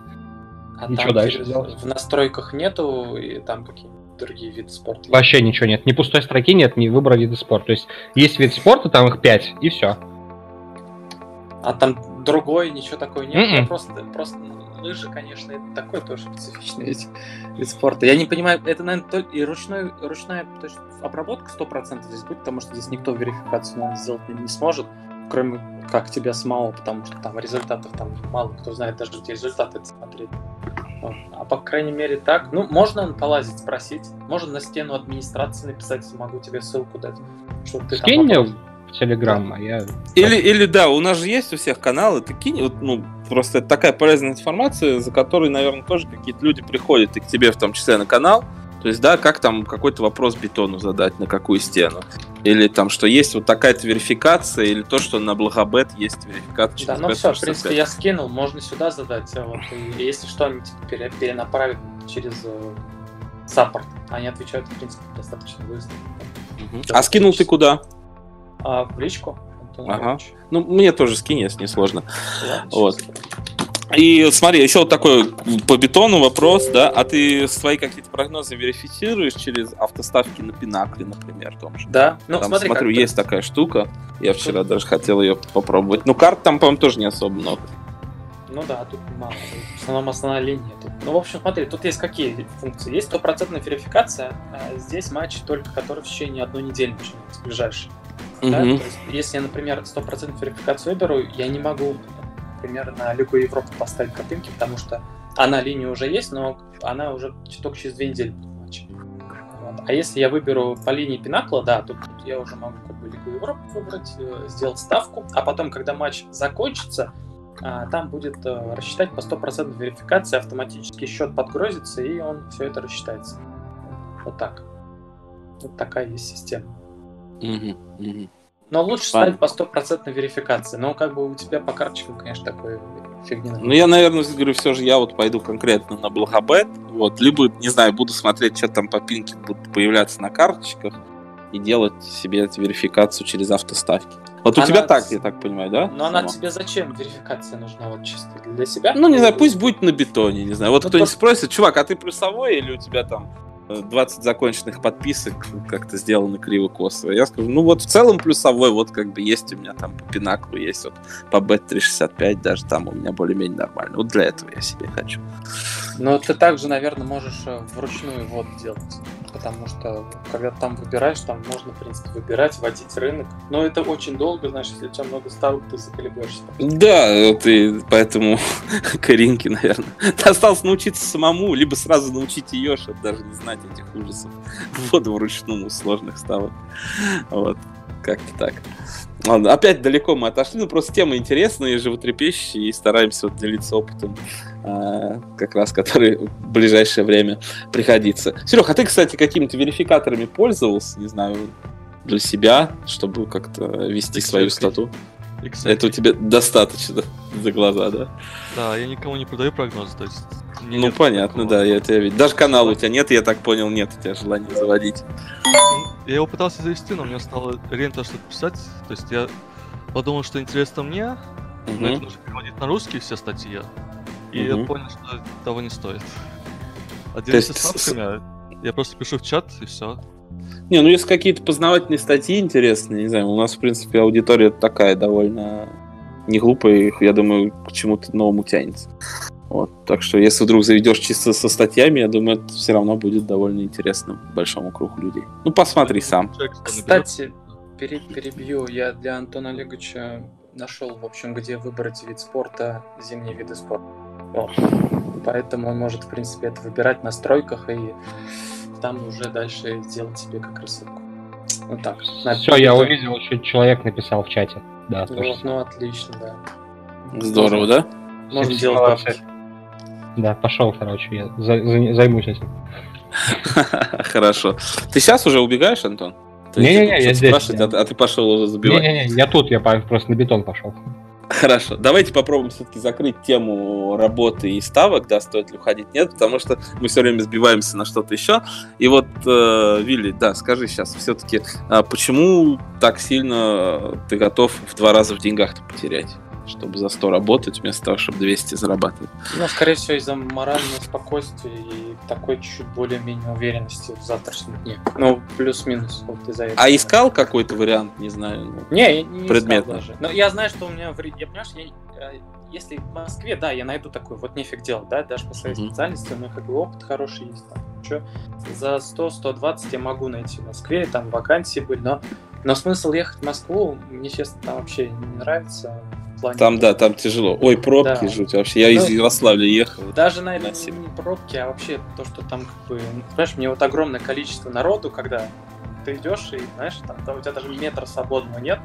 А и что дальше делать? В настройках нету, и там какие другие виды спорта. Вообще ничего нет. Ни пустой строки нет, ни выбора вида спорта. То есть есть вид спорта, там их пять, и все. А там другой, ничего такого нет. Mm-mm. Просто, просто лыжи, конечно, это такой тоже специфичный вид, вид спорта. Я не понимаю, это, наверное, и ручной, ручная то есть обработка 100% здесь будет, потому что здесь никто верификацию наверное, сделать не, не сможет, кроме как тебя самого, потому что там результатов там мало кто знает даже эти результаты смотреть. Вот. А по крайней мере так. Ну, можно полазить, спросить. Можно на стену администрации написать, могу тебе ссылку дать. Чтобы ты Скинь мне Телеграм, а я... Или, или да, у нас же есть у всех каналы, ты кинь, вот, ну, просто это такая полезная информация, за которой, наверное, тоже какие-то люди приходят, и к тебе в том числе на канал, то есть, да, как там какой-то вопрос бетону задать, на какую стену. Или там, что есть вот такая-то верификация, или то, что на Благобет есть верификация. Да, ну все, в принципе, я скинул, можно сюда задать. А вот, и если что, они типа, перенаправят через э, саппорт. Они отвечают, в принципе, достаточно быстро. Угу. А скинул ты куда? А, в личку. Ага. Ну, мне тоже скинь, если не сложно. Ладно, вот. И смотри, еще вот такой по бетону вопрос, да, а ты свои какие-то прогнозы верифицируешь через автоставки на Пинакле, например, том же? Да. Ну, там, смотри, смотрю, есть ты... такая штука. Я вчера даже хотел ее попробовать. Ну, карт там, по-моему, тоже не особо много. Ну да, тут мало. В основном основная линия. Тут. Ну, в общем, смотри, тут есть какие функции. Есть стопроцентная верификация. А здесь матч только который в течение одной недели начинается, ближайший. Да? То есть, если я, например, 100% верификацию выберу, я не могу, например, на Лигу Европы поставить картинки, потому что она линия уже есть, но она уже только через две недели будет матч. Вот. А если я выберу по линии Пинакла, да, то я уже могу как бы Лигу Европы выбрать, э, сделать ставку, а потом, когда матч закончится, а, там будет а, рассчитать по 100% верификации, автоматически счет подгрузится, и он все это рассчитается. Вот так. Вот такая есть система. Угу, угу. Но лучше ставить по стопроцентной верификации. Но как бы у тебя по карточкам, конечно, такой фигня. Ну, я, наверное, говорю, все же я вот пойду конкретно на Благобет. Вот, либо, не знаю, буду смотреть, что там по пинке будут появляться на карточках и делать себе эту верификацию через автоставки. Вот у она... тебя так, я так понимаю, да? Но она тебе зачем верификация нужна вот чисто для себя? Ну, не знаю, пусть будет на бетоне, не знаю. Вот ну, кто-нибудь то... спросит, чувак, а ты плюсовой или у тебя там 20 законченных подписок как-то сделаны криво-косо. Я скажу, ну вот в целом плюсовой, вот как бы есть у меня там по Пинаклу, есть вот по Bet365 даже там у меня более-менее нормально. Вот для этого я себе хочу. Но ты также, наверное, можешь э, вручную вот делать. Потому что, когда там выбираешь, там можно, в принципе, выбирать, вводить рынок. Но это очень долго, знаешь, если у тебя много ставок, ты заколебешься. Да, ты поэтому Каринки, наверное. Ты осталось научиться самому, либо сразу научить ее, чтобы даже не знать этих ужасов ввода вручную сложных ставок. Вот, как-то так. Ладно, опять далеко мы отошли, но просто тема интересная и животрепещущая, и стараемся вот делиться опытом, а, как раз который в ближайшее время пригодится. Серег, а ты, кстати, какими-то верификаторами пользовался, не знаю, для себя, чтобы как-то вести XRP. свою стату? XRP. Это у тебя достаточно за глаза, да? Да, я никому не продаю прогноз, то есть... Ну, понятно, такого. да, я тебя видел. Даже канал у тебя нет, я так понял, нет у тебя желания заводить. Я его пытался завести, но мне стало лента что-то писать. То есть я подумал, что интересно мне, uh но это нужно переводить на русский все статьи. И uh я понял, что того не стоит. А делиться ставками, я просто пишу в чат и все. Не, ну если какие-то познавательные статьи интересные, не знаю, у нас, в принципе, аудитория такая довольно не глупая, я думаю, к чему-то новому тянется. Вот, так что если вдруг заведешь чисто со статьями, я думаю, это все равно будет довольно интересно большому кругу людей. Ну, посмотри сам. Кстати, перебью, я для Антона Олеговича нашел, в общем, где выбрать вид спорта, зимние виды спорта. Вот. Поэтому он может, в принципе, это выбирать в настройках и там уже дальше сделать себе как рассылку. Вот так. Все, я увидел, что человек написал в чате. Да, вот, ну отлично, да. Здорово, да? Можно делать да, пошел, короче, я за, за, займусь этим. Хорошо. Ты сейчас уже убегаешь, Антон? Не-не-не, я здесь. А, а ты пошел уже забивать? Не-не-не, я тут, я просто на бетон пошел. Хорошо. Давайте попробуем все-таки закрыть тему работы и ставок, да, стоит ли уходить, нет, потому что мы все время сбиваемся на что-то еще. И вот, э, Вилли, да, скажи сейчас все-таки, э, почему так сильно ты готов в два раза в деньгах-то потерять? Чтобы за 100 работать, вместо того, чтобы 200 зарабатывать. Ну, скорее всего, из-за морального спокойствия и такой чуть более-менее уверенности в завтрашнем дне. Ну, плюс-минус вот из-за этого. А искал какой-то вариант, не знаю, ну, не, я не предмет даже. Но я знаю, что у меня, я понимаешь, я, э, если в Москве, да, я найду такой, вот нефиг делать, да, даже по своей mm-hmm. специальности, у меня как бы опыт хороший есть, там, что, за 100-120 я могу найти в Москве, там вакансии были, но, но смысл ехать в Москву, мне, честно, там вообще не нравится, плане. Там, да, там тяжело. Ой, пробки да. жуть вообще. Я ну, из Ярославля ехал. Даже, наверное, на не пробки, а вообще то, что там, как бы, понимаешь, мне вот огромное количество народу, когда ты идешь и, знаешь, там, там у тебя даже метра свободного нет.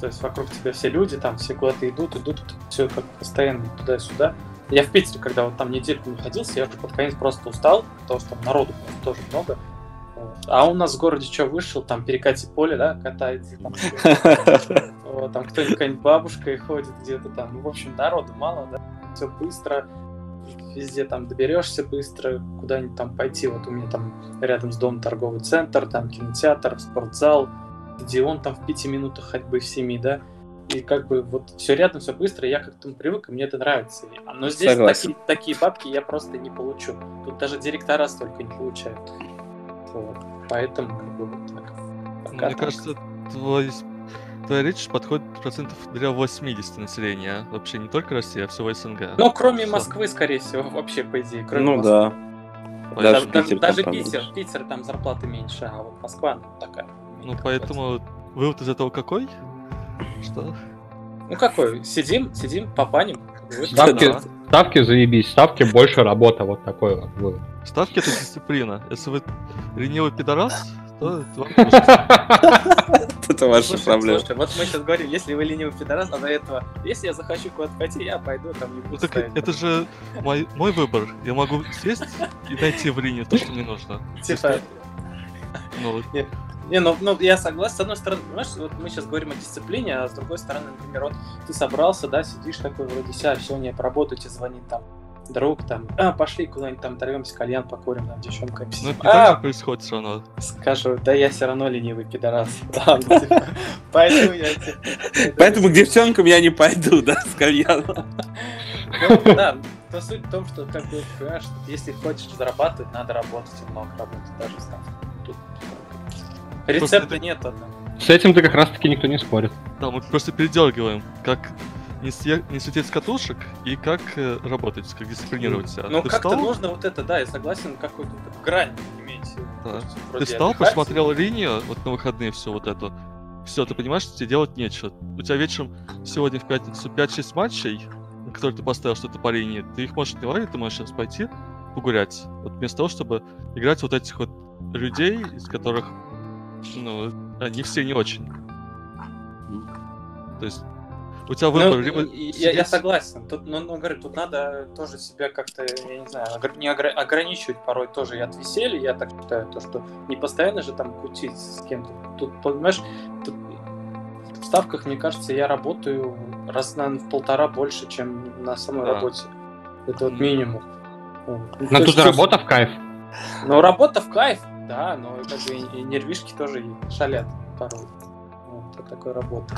То есть вокруг тебя все люди, там все куда-то идут, идут, все как постоянно туда-сюда. Я в Питере, когда вот там недельку находился, я уже под конец просто устал, потому что там народу тоже много. А у нас в городе что вышел, там перекати поле, да, катается. Там, там кто-нибудь бабушка ходит где-то там. Ну, в общем, народу мало, да. Все быстро, везде там доберешься быстро, куда-нибудь там пойти. Вот у меня там рядом с домом торговый центр, там кинотеатр, спортзал, стадион там в пяти минутах ходьбы, в семи, да. И как бы вот все рядом, все быстро, я как-то привык, и мне это нравится. Но здесь такие, такие бабки я просто не получу. Тут даже директора столько не получают. Вот. Поэтому как бы вот так. Пока Мне так. кажется, твой, твоя речь подходит процентов для 80 населения. Вообще не только Россия, а всего СНГ. Ну, кроме Москвы, скорее всего, вообще, по идее. Кроме ну Москвы. да. Даже, даже, Питер, даже Питер, Питер там зарплаты меньше, а вот Москва ну, такая. Ну поэтому вывод из этого какой? Что? Ну какой? Сидим, сидим, попаним. Ставки, да. ставки заебись, ставки больше работа, вот такой вот вывод. Ставки это дисциплина. Если вы ленивый пидорас, то Это ваша проблема. Слушай, вот мы сейчас говорим, если вы ленивый пидорас, а до этого, если я захочу куда-то пойти, я пойду, там не буду ну, Это же мой, мой выбор. Я могу сесть и найти в линии то, что мне нужно. Типа... Ну, не, ну, ну я согласен. С одной стороны, понимаешь, вот мы сейчас говорим о дисциплине, а с другой стороны, например, вот ты собрался, да, сидишь такой вроде себя, все, не поработайте, звонит там друг, там, а, пошли куда-нибудь там оторвемся, кальян покурим, там, девчонками. Ну, это а, так происходит все равно. Скажу, да я все равно ленивый пидорас. Типа, пойду я. Поэтому к девчонкам я не пойду, да, с кальяном. Ну, да, то суть в том, что, как бы, понимаешь, если хочешь зарабатывать, надо работать и много работать, даже ставка. Тут Рецепта нет. С этим-то как раз-таки никто не спорит. Да, мы просто передергиваем, как не, съе... не слететь с катушек и как э, работать, как дисциплинировать себя. Ну, как-то нужно вот это, да, я согласен, какую-то грань иметь. Да. Ты встал, посмотрел линию, вот на выходные все вот это. Все, ты понимаешь, что тебе делать нечего. У тебя вечером сегодня в пятницу 5-6 матчей, на которые ты поставил что-то по линии, ты их можешь не ловить, ты можешь сейчас пойти погулять. Вот вместо того, чтобы играть вот этих вот людей, из которых, ну, они все не очень. То есть у тебя выбор. Ну, либо я, я согласен. Тут, ну, ну, говорю, тут надо тоже себя как-то, я не знаю, не огр- ограничивать порой тоже и от веселья, я так считаю, то, что не постоянно же там кутить с кем-то. Тут, понимаешь, тут в ставках, мне кажется, я работаю раз, наверное, в полтора больше, чем на самой да. работе. Это вот минимум. Но тут есть, работа в кайф. Ну, работа в кайф, да, но как бы и, и нервишки тоже шалят порой. Вот такой работа.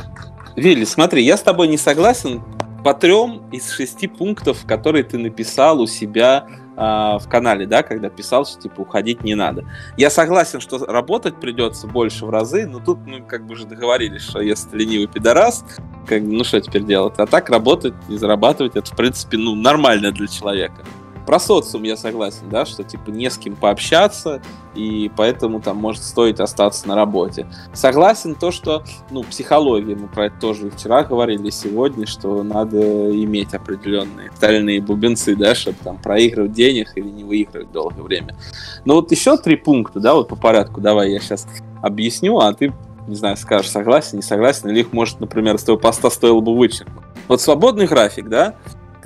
Вилли, смотри, я с тобой не согласен по трем из шести пунктов, которые ты написал у себя э, в канале, да, когда писал, что типа уходить не надо. Я согласен, что работать придется больше в разы, но тут мы как бы уже договорились, что если ленивый пидорас, как, ну что теперь делать? А так работать и зарабатывать, это в принципе ну нормально для человека. Про социум я согласен, да, что типа не с кем пообщаться, и поэтому там может стоить остаться на работе. Согласен то, что, ну, психология, мы про это тоже вчера говорили, сегодня, что надо иметь определенные стальные бубенцы, да, чтобы там проигрывать денег или не выигрывать долгое время. Но вот еще три пункта, да, вот по порядку, давай я сейчас объясню, а ты не знаю, скажешь, согласен, не согласен, или их, может, например, с твоего поста стоило бы вычеркнуть. Вот свободный график, да,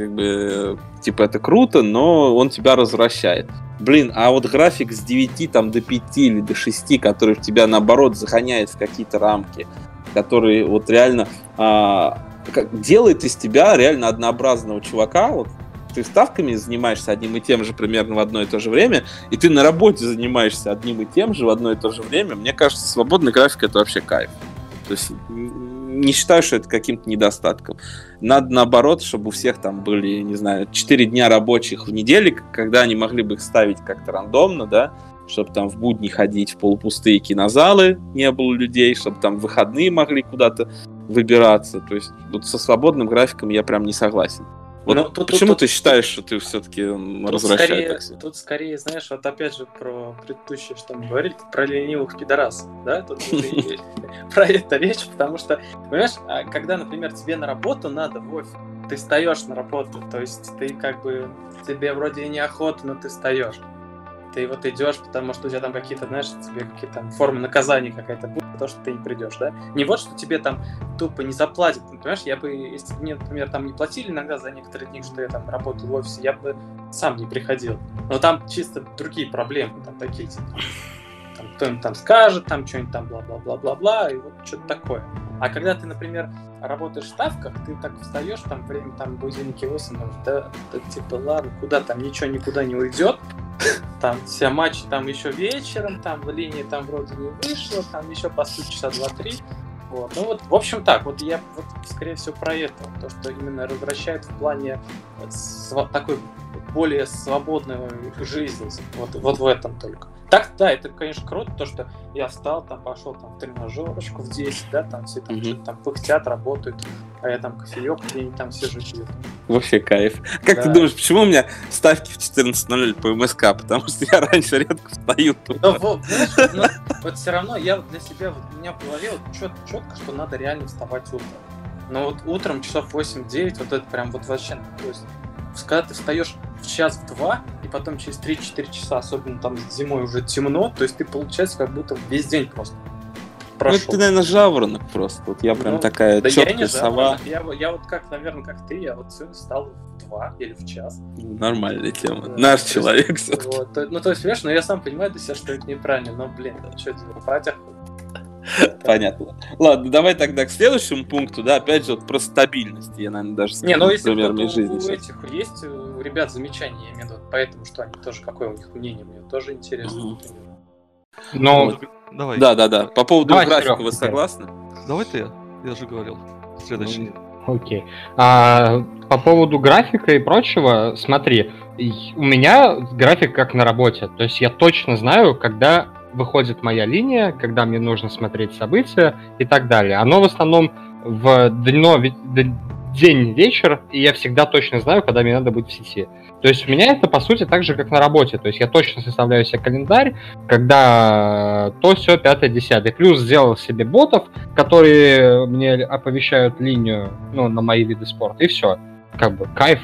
как бы, типа, это круто, но он тебя развращает. Блин, а вот график с 9 там, до 5 или до 6, который тебя, наоборот, загоняет в какие-то рамки, который вот реально а, как, делает из тебя реально однообразного чувака, вот ты ставками занимаешься одним и тем же примерно в одно и то же время, и ты на работе занимаешься одним и тем же в одно и то же время, мне кажется, свободный график это вообще кайф. То есть не считаю, что это каким-то недостатком. Надо наоборот, чтобы у всех там были, не знаю, 4 дня рабочих в неделю, когда они могли бы их ставить как-то рандомно, да, чтобы там в будни ходить в полупустые кинозалы, не было людей, чтобы там выходные могли куда-то выбираться. То есть вот со свободным графиком я прям не согласен. Вот Но ну, тут, почему тут, ты тут, считаешь, что ты все-таки развращаешь? Скорее, тут скорее, знаешь, вот опять же про предыдущее, что мы говорили, про ленивых пидорас, да, тут про это речь, потому что, понимаешь, а когда, например, тебе на работу надо в офис, ты встаешь на работу, то есть ты как бы, тебе вроде и неохота, но ты встаешь ты вот идешь, потому что у тебя там какие-то, знаешь, тебе какие-то там формы наказания какая-то будет, то, что ты не придешь, да? Не вот, что тебе там тупо не заплатят, понимаешь, я бы, если бы мне, например, там не платили иногда за некоторые дни, что я там работал в офисе, я бы сам не приходил. Но там чисто другие проблемы, там такие, типа, там, кто-нибудь там скажет, там что-нибудь там бла-бла-бла-бла-бла, и вот что-то такое. А когда ты, например, работаешь в ставках, ты так встаешь, там время, там будильники 8, думаешь, да, да типа ладно, куда там ничего никуда не уйдет, там все матчи там еще вечером, там в линии там вроде не вышло, там еще по сути часа два-три. Вот. Ну вот, в общем так, вот я вот, скорее всего про это, то, что именно развращает в плане такой более свободной жизни, вот, вот в этом только. Так, да, это, конечно, круто, то, что я встал, там, пошел там, в тренажерочку в 10, да, там все там, mm-hmm. там пыхтят, работают, а я там кофеек где-нибудь там сижу, пью. Вообще кайф. Как да. ты думаешь, почему у меня ставки в 14.00 по МСК? Потому что я раньше редко встаю. Ну, вот, знаешь, но, вот все равно я для себя, вот, у меня в голове вот чет, четко, что надо реально вставать утром. Но вот утром часов 8-9, вот это прям вот вообще, то есть когда ты встаешь в час в два, и потом через 3-4 часа, особенно там зимой уже темно, то есть ты получается как будто весь день просто прошел. Ну, это ты, наверное, жаворонок просто. Вот я прям ну, такая да четкая я сова. Я, я вот как, наверное, как ты, я вот сегодня встал в два или в час. Нормальная тема. Да, Наш человек все вот, Ну, то есть, видишь, но я сам понимаю для себя, что это неправильно, но, блин, что делать, батя Понятно. Ладно, давай тогда к следующему пункту, да, опять же, вот про стабильность. Я, наверное, даже скажу, Не, ну если примерами жизни. У этих есть у ребят замечания, я имею в виду, поэтому что они тоже, какое у них мнение, мне тоже интересно. Но... Вот. Давай. Да, да, да. По поводу Давай, графика Серег, вы согласны? Давай ты, я же говорил. Следующий. Окей. А, по поводу графика и прочего, смотри, у меня график как на работе. То есть я точно знаю, когда выходит моя линия, когда мне нужно смотреть события и так далее. Оно в основном в дно, день-вечер, и я всегда точно знаю, когда мне надо быть в сети. То есть у меня это, по сути, так же, как на работе. То есть я точно составляю себе календарь, когда то, все, пятое, десятое. Плюс сделал себе ботов, которые мне оповещают линию ну, на мои виды спорта, и все. Как бы кайф.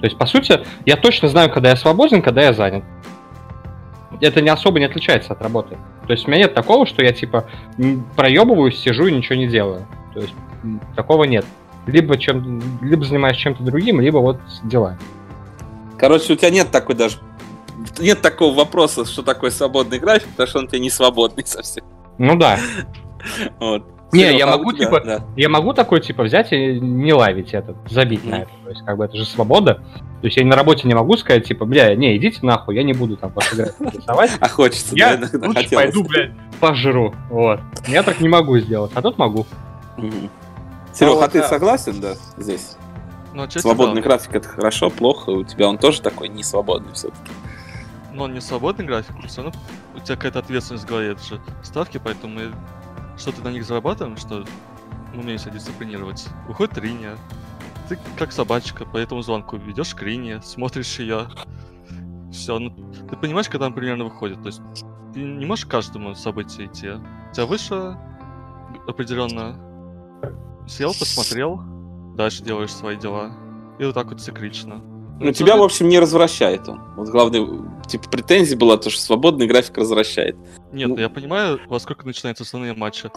То есть, по сути, я точно знаю, когда я свободен, когда я занят. Это не особо не отличается от работы. То есть у меня нет такого, что я типа проебываюсь, сижу и ничего не делаю. То есть такого нет. Либо, чем, либо занимаюсь чем-то другим, либо вот дела. Короче, у тебя нет такой даже нет такого вопроса, что такое свободный график, потому что он тебе не свободный совсем. Ну да. Вот. Не, я могу, типа, да. я могу такой, типа, взять и не лавить этот, забить mm. на это. То есть, как бы, это же свобода. То есть, я на работе не могу сказать, типа, бля, не, идите нахуй, я не буду там ваши графики рисовать. А хочется, я да, лучше пойду, блядь, пожру. Вот. Я так не могу сделать, а тут могу. Серега, а, а ты согласен, да, здесь? Ну, свободный да. график это хорошо, плохо, у тебя он тоже такой не свободный все-таки. Но он не свободный график, все равно у тебя какая-то ответственность в голове, это же ставки, поэтому мы что-то на них зарабатываем, что себя дисциплинировать. Выходит линия, ты как собачка по этому звонку ведешь к линии, смотришь ее, все, ну, ты понимаешь, когда он примерно выходит, то есть ты не можешь каждому событию идти. У тебя выше определенно сел, посмотрел, дальше делаешь свои дела. И вот так вот циклично. Ну, ну тебя, в общем, не развращает он. Вот главное, типа, претензия была то, что свободный график развращает. Нет, ну... я понимаю, во сколько начинаются основные матчи.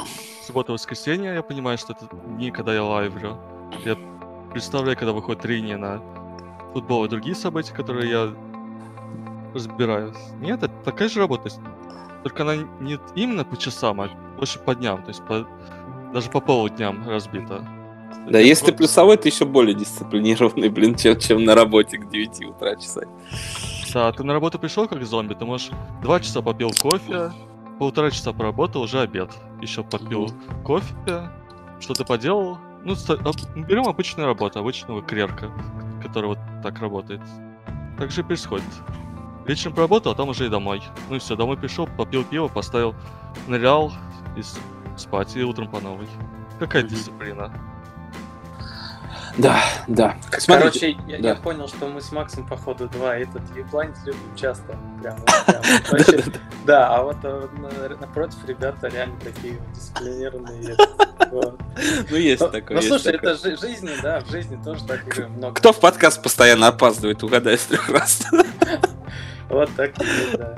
Суббота, воскресенье, я понимаю, что это не когда я лайвлю. Я представляю, когда выходит линия на футбол и другие события, которые я разбираю. Нет, это такая же работа. Только она не именно по часам, а больше по дням. То есть по, даже по полудням разбита. Да, если ты плюсовой, ты еще более дисциплинированный, блин, чем, чем на работе к 9 утра часа. Да, ты на работу пришел как зомби, ты можешь два часа попил кофе, полтора часа поработал, уже обед. Еще попил кофе, что-то поделал. Ну, берем обычную работу, обычного клерка, который вот так работает. Так же и происходит. Вечером поработал, а там уже и домой. Ну и все, домой пришел, попил пиво, поставил, нырял и спать, и утром по новой. Какая дисциплина? Да, да. Короче, я, да. я понял, что мы с Максом, походу, два этот ебланить любим часто. Прям, прям, вообще, да, а вот э, напротив ребята реально такие дисциплинированные. Ну, есть ну, такое. Ну, слушай, это жизни, да, в жизни тоже так много. Кто в подкаст постоянно опаздывает, угадай с трех раз. Вот так да.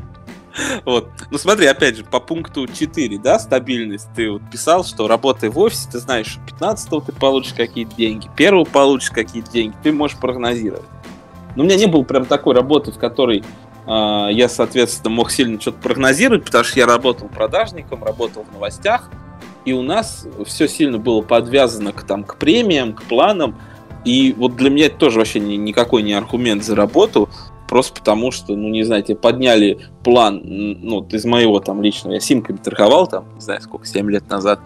Вот. Ну смотри, опять же, по пункту 4, да, стабильность. Ты вот писал, что работая в офисе, ты знаешь, что 15 ты получишь какие-то деньги, 1 получишь какие-то деньги, ты можешь прогнозировать. Но у меня не было прям такой работы, в которой э, я, соответственно, мог сильно что-то прогнозировать, потому что я работал продажником, работал в новостях, и у нас все сильно было подвязано к, там, к премиям, к планам, и вот для меня это тоже вообще ни, никакой не аргумент за работу, просто потому что, ну, не знаю, тебе подняли план, ну, из моего там личного, я симками торговал там, не знаю, сколько, 7 лет назад,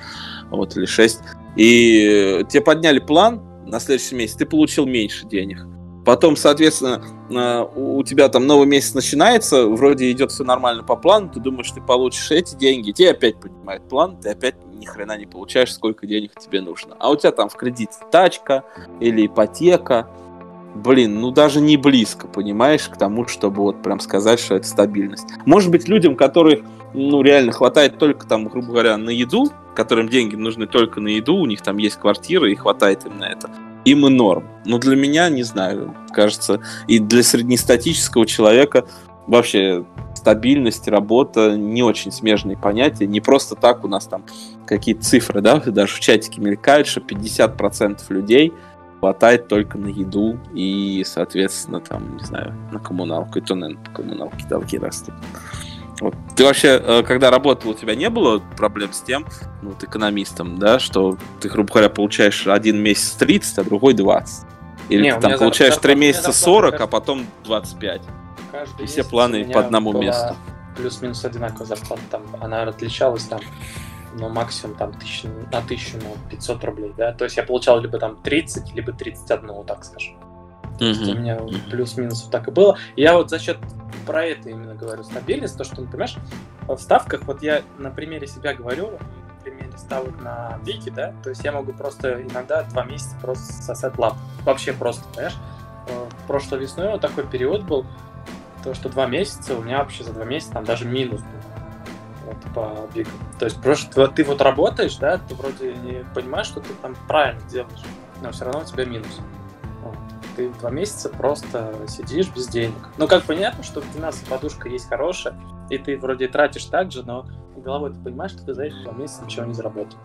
вот, или 6, и тебе подняли план на следующий месяц, ты получил меньше денег. Потом, соответственно, у тебя там новый месяц начинается, вроде идет все нормально по плану, ты думаешь, ты получишь эти деньги, тебе опять поднимают план, ты опять ни хрена не получаешь, сколько денег тебе нужно. А у тебя там в кредит тачка или ипотека, блин, ну даже не близко, понимаешь, к тому, чтобы вот прям сказать, что это стабильность. Может быть, людям, которых, ну, реально хватает только там, грубо говоря, на еду, которым деньги нужны только на еду, у них там есть квартира и хватает им на это. им и норм. Но для меня, не знаю, кажется, и для среднестатического человека вообще стабильность, работа не очень смежные понятия. Не просто так у нас там какие-то цифры, да, даже в чатике мелькают, что 50% людей хватает только на еду и, соответственно, там, не знаю, на коммуналку. И то, наверное, по коммуналке долги растут. Вот. Ты вообще, э, когда работал, у тебя не было проблем с тем, ну, вот экономистом, да, что ты, грубо говоря, получаешь один месяц 30, а другой 20? Или не, ты там получаешь три месяца 40, а потом 25? Каждый и все планы по одному месту. Плюс-минус одинаковая зарплата. Там она отличалась там ну, максимум там тысяч, на тысячу, ну, 500 рублей, да, то есть я получал либо там 30, либо 31, вот так скажем. То есть у меня плюс-минус вот так и было. И я вот за счет про это именно говорю, стабильность, то, что, ну, понимаешь, в ставках, вот я на примере себя говорю, на примере ставок на Вики, да, то есть я могу просто иногда два месяца просто сосать лап. Вообще просто, понимаешь? Э, прошлой весной вот такой период был, то, что два месяца, у меня вообще за два месяца там даже минус был вот, по бигам. То есть просто ты вот работаешь, да, ты вроде не понимаешь, что ты там правильно делаешь, но все равно у тебя минус. Ты два месяца просто сидишь без денег. Ну, как понятно, что финансовая подушка есть хорошая, и ты вроде тратишь так же, но головой ты понимаешь, что ты за эти два месяца ничего не заработал.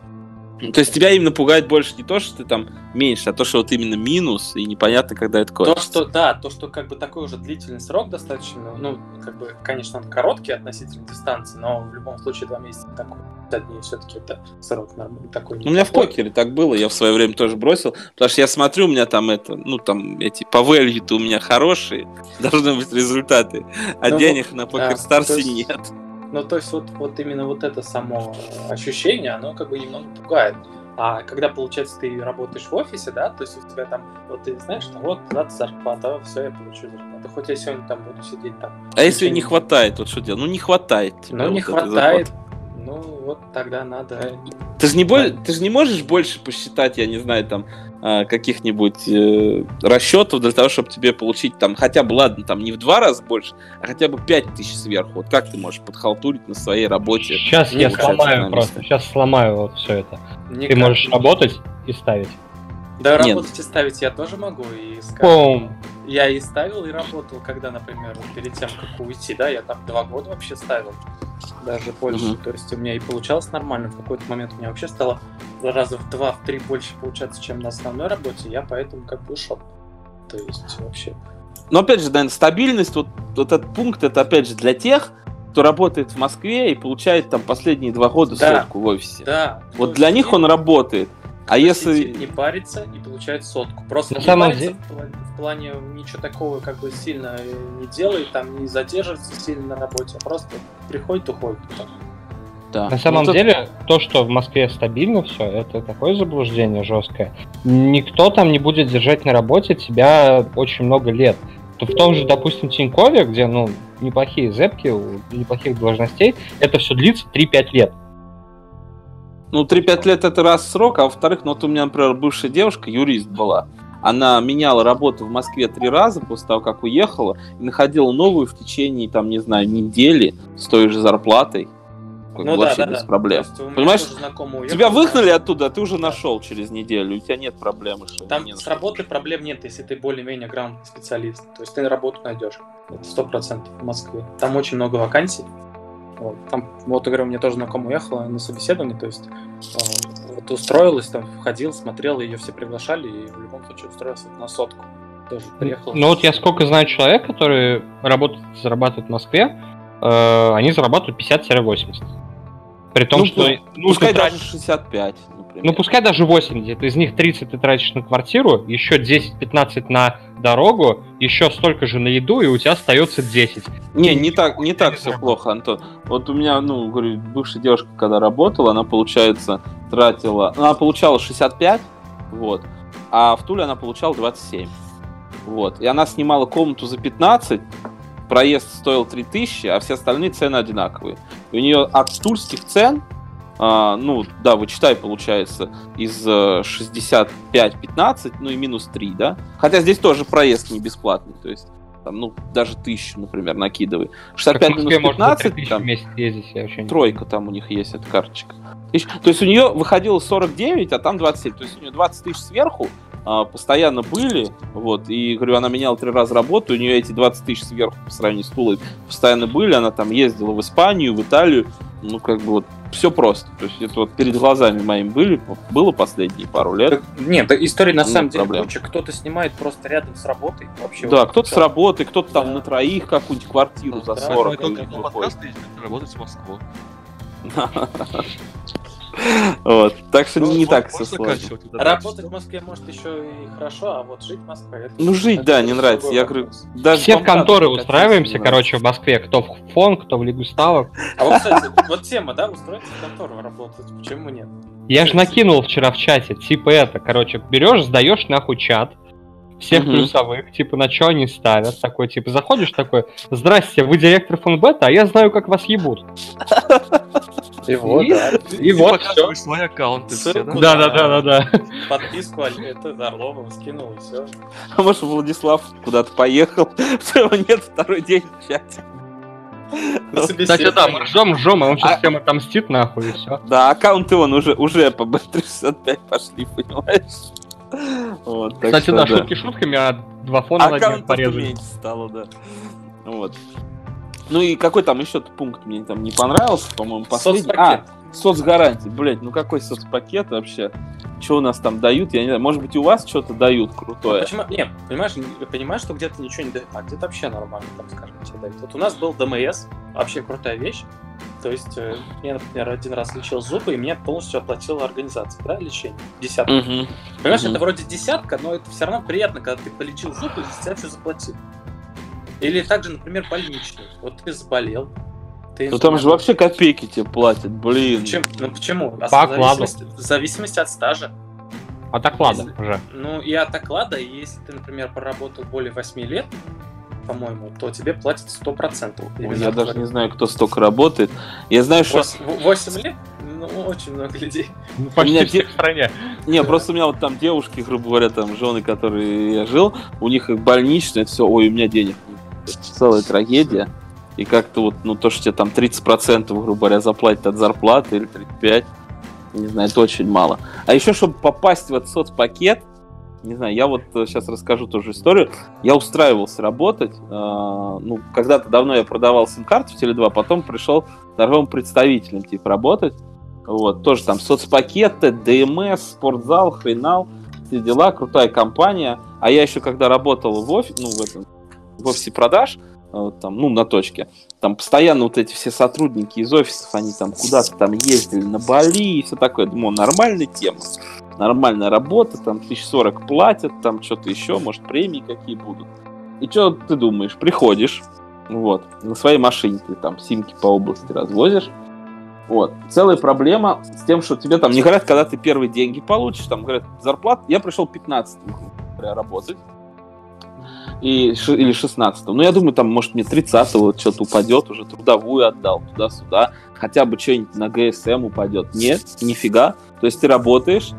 То есть тебя именно пугает больше не то, что ты там меньше, а то, что вот именно минус, и непонятно, когда это кончится. То, что, да, то, что как бы такой уже длительный срок достаточно, ну, как бы, конечно, он короткий относительно дистанции, но в любом случае два месяца такой. 50 дней все-таки это срок нормальный такой. У меня в покере так было, я в свое время тоже бросил, потому что я смотрю, у меня там это, ну там эти по value у меня хорошие, должны быть результаты, а ну, денег на покерстарсе да, нет. Ну, то есть вот, вот именно вот это само ощущение, оно как бы немного пугает. А когда, получается, ты работаешь в офисе, да, то есть у тебя там, вот ты знаешь, что вот завтра зарплата, все, я получу зарплату. Хоть я сегодня там буду сидеть там. А если не хватает, вот что делать? Ну, не хватает. Ну, не вот хватает. Ну, вот тогда надо... Ты же не, боль... ты же не можешь больше посчитать, я не знаю, там, а, каких-нибудь э, расчетов для того, чтобы тебе получить там хотя бы, ладно, там не в два раза больше, а хотя бы пять тысяч сверху. Вот как ты можешь подхалтурить на своей работе? Сейчас я сломаю просто, сейчас сломаю вот все это. Никак. Ты можешь работать и ставить. Да, Нет. работать и ставить я тоже могу. И скажем, я и ставил, и работал, когда, например, перед тем, как уйти, да, я там два года вообще ставил даже больше. Угу. То есть у меня и получалось нормально. В какой-то момент у меня вообще стало раза в два, в три больше получаться, чем на основной работе. Я поэтому как бы ушел. То есть вообще. Но опять же, наверное, стабильность, вот, вот этот пункт, это опять же для тех, кто работает в Москве и получает там последние два года да, сотку в офисе. Да. Вот для них он работает. А если... Не парится и получает сотку. Просто На не самом парится деле... в, плане, в плане ничего такого как бы сильно не делает, там не задерживается сильно на работе, а просто приходит, уходит. Да. На самом ну, деле, то, что в Москве стабильно все, это такое заблуждение жесткое. Никто там не будет держать на работе тебя очень много лет. То в том же, допустим, Тинькове, где, ну, неплохие зепки, неплохих должностей, это все длится 3-5 лет. Ну, 3-5 лет это раз срок, а во-вторых, ну вот у меня, например, бывшая девушка, юрист была, она меняла работу в Москве три раза после того, как уехала, и находила новую в течение, там, не знаю, недели с той же зарплатой. ну, вообще да, без да. проблем. Понимаешь, уехал, тебя выгнали да. оттуда, а ты уже нашел через неделю, у тебя нет проблемы. Там нет с работы проблем нет, если ты более-менее грамотный специалист. То есть ты работу найдешь. Это сто процентов в Москве. Там очень много вакансий. Там, вот, говорю, мне тоже знакомая уехала на собеседование, то есть э, вот устроилась, там, входил, смотрел, ее все приглашали, и в любом случае устроился на сотку. Тоже приехал. Ну вот я сколько знаю человек, который работает, зарабатывает в Москве, э, они зарабатывают 50-80. При том, ну, что... Ну, пускай даже 65 например. Ну, пускай даже 80. Из них 30 ты тратишь на квартиру, еще 10-15 на дорогу, еще столько же на еду, и у тебя остается 10. Не, не так, не так все плохо, Антон. Вот у меня, ну, говорю, бывшая девушка, когда работала, она, получается, тратила... Она получала 65, вот, а в Туле она получала 27. Вот. И она снимала комнату за 15, проезд стоил 3000, а все остальные цены одинаковые. И у нее от тульских цен а, ну, да, вычитай, получается, из 65-15, э, ну и минус 3, да? Хотя здесь тоже проезд не бесплатный, то есть там, ну, даже тысячу, например, накидывай. 65 минус 15, там, ездить, я тройка там у них есть, эта карточка. То есть у нее выходило 49, а там 27, то есть у нее 20 тысяч сверху, постоянно были, вот, и, говорю, она меняла три раза работу, у нее эти 20 тысяч сверху по сравнению с Тулой постоянно были, она там ездила в Испанию, в Италию, ну, как бы вот все просто. То есть это вот перед глазами моими были, было последние пару лет. Так, нет, история на самом деле проблем. куча. Кто-то снимает просто рядом с работой. Вообще да, вот кто-то с работы, кто-то да. там на троих какую-нибудь квартиру да, за 40. Да, работать в Москву. Вот. Так что ну, не так все сложно. Работать в Москве может еще и хорошо, а вот жить в Москве... Ну, жить, да, не нравится. Я говорю, даже Все в конторы устраиваемся, короче, в Москве. Кто в фон, кто в Лигу ставок. А вот, кстати, вот тема, да, устроиться в контору работать, почему нет? Я же накинул вчера в чате, типа это, короче, берешь, сдаешь нахуй чат, всех угу. плюсовых, типа, на что они ставят, такой, типа, заходишь такой, здрасте, вы директор фонбета, а я знаю, как вас ебут. И вот, и, да. И, и вот все. свои аккаунты все, да? Да, да, да, да. Подписку это Орлова скинул и все. А может Владислав куда-то поехал, его нет второй день в чате. Кстати, да, мы ржем, ржем, а он сейчас а... всем отомстит нахуй и все. Да, аккаунты он уже, уже по B365 пошли, понимаешь? Вот, Кстати, да, да, шутки шутками, а два фона на порезали. стало, да. Вот. Ну и какой там еще пункт мне там не понравился, по-моему, последний. Соцпакет. А, соцгарантии. Блять, ну какой соцпакет вообще? Что у нас там дают? Я не знаю. Может быть, у вас что-то дают крутое? Ну, почему? Не, понимаешь, понимаешь, что где-то ничего не дают, а где-то вообще нормально, там, скажем, тебе дают. Вот у нас был ДМС, вообще крутая вещь. То есть э, я, например, один раз лечил зубы, и мне полностью оплатила организация, да, лечение. Десятка. Угу. Понимаешь, угу. это вроде десятка, но это все равно приятно, когда ты полечил зубы, и за тебя все заплатили. Или также, например, больничный. Вот ты заболел. Ты ну там же вообще копейки тебе платят, блин. Почему? Ну почему? А По окладу. В зависимости от стажа. От оклада если, уже. Ну и от оклада, если ты, например, проработал более 8 лет, по-моему, то тебе платят 100%. Ой, я даже не знаю, кто столько работает. Я знаю, 8, что... 8 лет? Ну, очень много людей. Ну, почти меня всех в стране. Не, просто у меня вот там девушки, грубо говоря, там жены, которые я жил, у них их больничные, это все, ой, у меня денег целая трагедия. И как-то вот, ну, то, что тебе там 30%, грубо говоря, заплатят от зарплаты или 35%, не знаю, это очень мало. А еще, чтобы попасть в этот соцпакет, не знаю, я вот сейчас расскажу тоже историю. Я устраивался работать. Э, ну, когда-то давно я продавал сим-карту в Теле2, потом пришел торговым представителем, типа, работать. Вот, тоже там соцпакеты, ДМС, спортзал, хренал, все дела, крутая компания. А я еще когда работал в офисе, ну, в этом, в офисе продаж, э, там, ну, на точке, там постоянно вот эти все сотрудники из офисов, они там куда-то там ездили на Бали и все такое. Думаю, нормальная тема, нормальная работа, там 1040 платят, там что-то еще, может, премии какие будут. И что ты думаешь? Приходишь, вот, на своей машине ты там симки по области развозишь, вот. Целая проблема с тем, что тебе там не говорят, когда ты первые деньги получишь, там говорят, зарплат. Я пришел 15 работать и, или 16 Ну, я думаю, там, может, мне 30-го что-то упадет, уже трудовую отдал туда-сюда, хотя бы что-нибудь на ГСМ упадет. Нет, нифига. То есть ты работаешь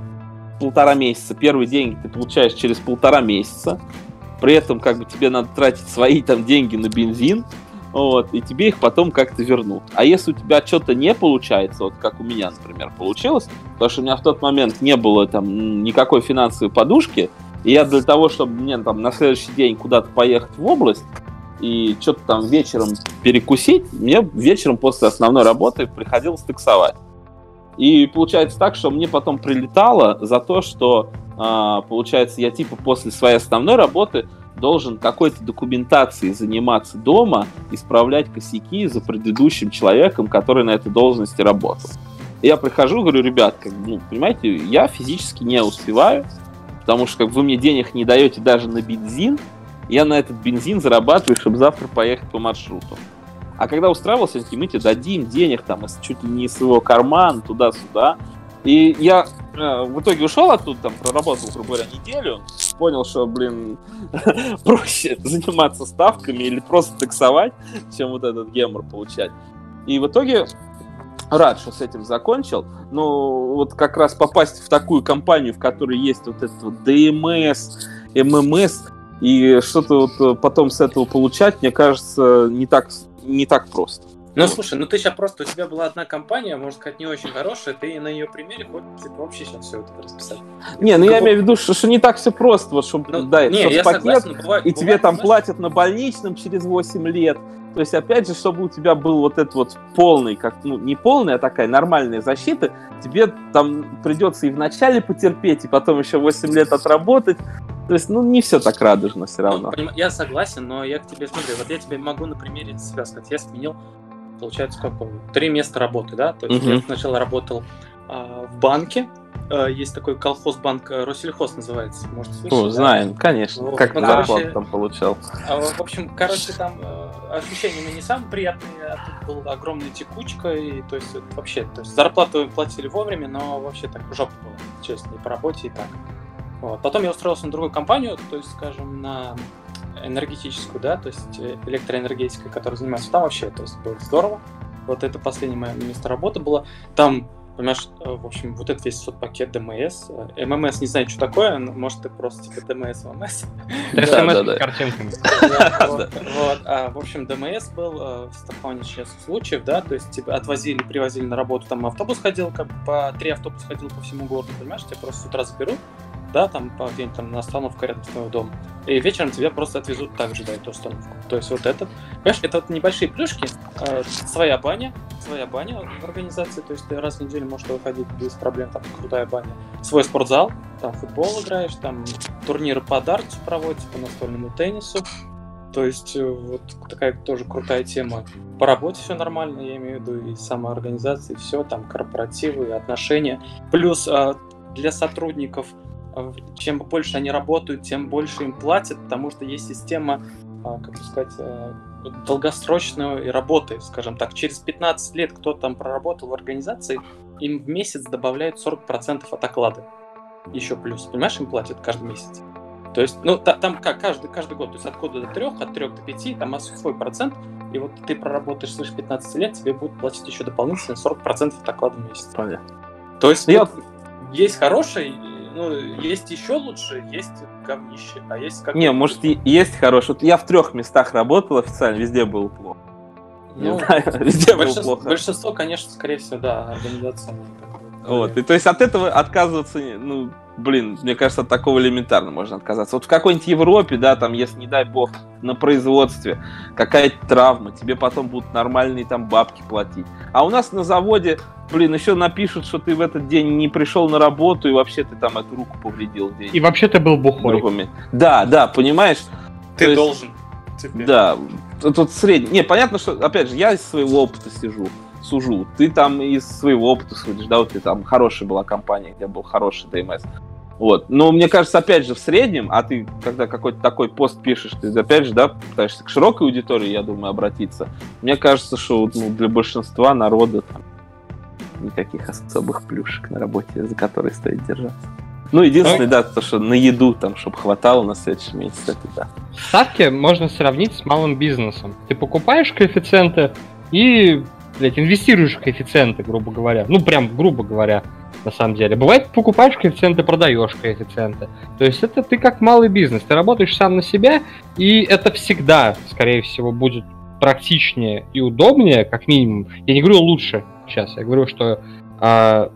полтора месяца, первые деньги ты получаешь через полтора месяца, при этом как бы тебе надо тратить свои там деньги на бензин, вот, и тебе их потом как-то вернут. А если у тебя что-то не получается, вот как у меня, например, получилось, потому что у меня в тот момент не было там никакой финансовой подушки, и я для того, чтобы мне там на следующий день куда-то поехать в область и что-то там вечером перекусить, мне вечером после основной работы приходилось таксовать. И получается так, что мне потом прилетало за то, что, э, получается, я типа после своей основной работы должен какой-то документацией заниматься дома, исправлять косяки за предыдущим человеком, который на этой должности работал. Я прихожу, говорю, ребят, как, ну, понимаете, я физически не успеваю, потому что как вы мне денег не даете даже на бензин, я на этот бензин зарабатываю, чтобы завтра поехать по маршруту. А когда устраивался, мы тебе дадим денег там, чуть ли не из своего кармана, туда-сюда. И я э, в итоге ушел оттуда, там, проработал, грубо говоря, неделю, понял, что, блин, проще заниматься ставками или просто таксовать, чем вот этот гемор получать. И в итоге рад, что с этим закончил. Но вот как раз попасть в такую компанию, в которой есть вот этот вот ДМС, ММС, и что-то вот потом с этого получать, мне кажется, не так, не так просто. Ну, слушай, ну ты сейчас просто, у тебя была одна компания, можно сказать, не очень хорошая, ты на ее примере хочешь типа, вообще сейчас все это расписать. Не, ну я имею в виду, что, что не так все просто, вот, чтобы, ну, да, не, я пакет, согласен, бывает, и бывает, тебе там знаешь... платят на больничном через 8 лет, то есть, опять же, чтобы у тебя был вот этот вот полный, как, ну, не полная, а такая нормальная защита, тебе там придется и вначале потерпеть, и потом еще 8 лет отработать. То есть, ну, не все так радужно все ну, равно. Ну, я согласен, но я к тебе смотрю, вот я тебе могу на примере себя сказать. Я сменил, получается, сколько? Три места работы, да? То есть, угу. я сначала работал а, в банке, есть такой колхозбанк э, Россельхоз называется, может слышать? Ну, знаем, да? конечно. Вот. Как ну, зарплату там получал. А, в общем, короче, там э, ощущения ну, не самые приятные, а тут была огромная текучка, и то есть вообще, то есть зарплату платили вовремя, но вообще так жопа была, честно, и по работе, и так. Вот. Потом я устроился на другую компанию, то есть, скажем, на энергетическую, да, то есть электроэнергетикой, которая занимается там вообще, то есть было здорово. Вот это последнее мое место работы было. Там Понимаешь, э, в общем, вот этот весь пакет ДМС. Э, ММС не знаю, что такое, может, ты просто типа ДМС, ММС. ДМС с картинками. Вот, а, в общем, ДМС был э, страхование честных случаев, да, то есть тебя отвозили, привозили на работу, там автобус ходил, как по три автобуса ходил по всему городу, понимаешь, тебя просто с утра заберут, да, там где-нибудь там на остановку рядом с твоего дома. И вечером тебя просто отвезут также до эту остановку. То есть вот этот, понимаешь, это вот небольшие плюшки, э, своя баня, своя баня в организации, то есть ты раз в неделю можешь выходить без проблем, там крутая баня. Свой спортзал, там футбол играешь, там турниры по дарту проводятся, по настольному теннису. То есть э, вот такая тоже крутая тема. По работе все нормально, я имею в виду и самоорганизация, и все, там корпоративы, отношения. Плюс э, для сотрудников а, чем больше они работают, тем больше им платят, потому что есть система, а, как сказать, э, долгосрочной работы, скажем так. Через 15 лет кто там проработал в организации, им в месяц добавляют 40% от оклада. Еще плюс. Понимаешь, им платят каждый месяц. То есть, ну, та, там как каждый, каждый год, то есть от года до трех, от трех до пяти, там свой процент, и вот ты проработаешь свыше 15 лет, тебе будут платить еще дополнительно 40% от оклада в месяц. Понятно. То есть, я... вот, есть хороший ну, есть еще лучше, есть говнище, а есть как... Не, может, и есть хороший. Вот я в трех местах работал официально, везде было плохо. Ну, везде большинство, было плохо. Большинство, конечно, скорее всего, да, организация. Вот, и то есть от этого отказываться, ну, блин, мне кажется, от такого элементарно можно отказаться. Вот в какой-нибудь Европе, да, там, если, не дай бог, на производстве какая-то травма, тебе потом будут нормальные там бабки платить. А у нас на заводе, блин, еще напишут, что ты в этот день не пришел на работу, и вообще ты там эту руку повредил. День. И вообще ты был бухой. Другими. Да, да, понимаешь? Ты То должен. Теперь. Да, тут средний. Не, понятно, что, опять же, я из своего опыта сижу сужу. Ты там из своего опыта судишь, да, вот ты там хорошая была компания, где был хороший ДМС. Вот. Но мне кажется, опять же, в среднем, а ты, когда какой-то такой пост пишешь, ты опять же, да, пытаешься к широкой аудитории, я думаю, обратиться. Мне кажется, что ну, для большинства народа там никаких особых плюшек на работе, за которые стоит держаться. Ну, единственное, да, то, что на еду, там, чтобы хватало на следующий месяц, это да. Ставки можно сравнить с малым бизнесом. Ты покупаешь коэффициенты и, блядь, инвестируешь коэффициенты, грубо говоря. Ну, прям, грубо говоря на самом деле. Бывает, покупаешь коэффициенты, продаешь коэффициенты. То есть это ты как малый бизнес, ты работаешь сам на себя, и это всегда, скорее всего, будет практичнее и удобнее, как минимум. Я не говорю лучше сейчас, я говорю, что э,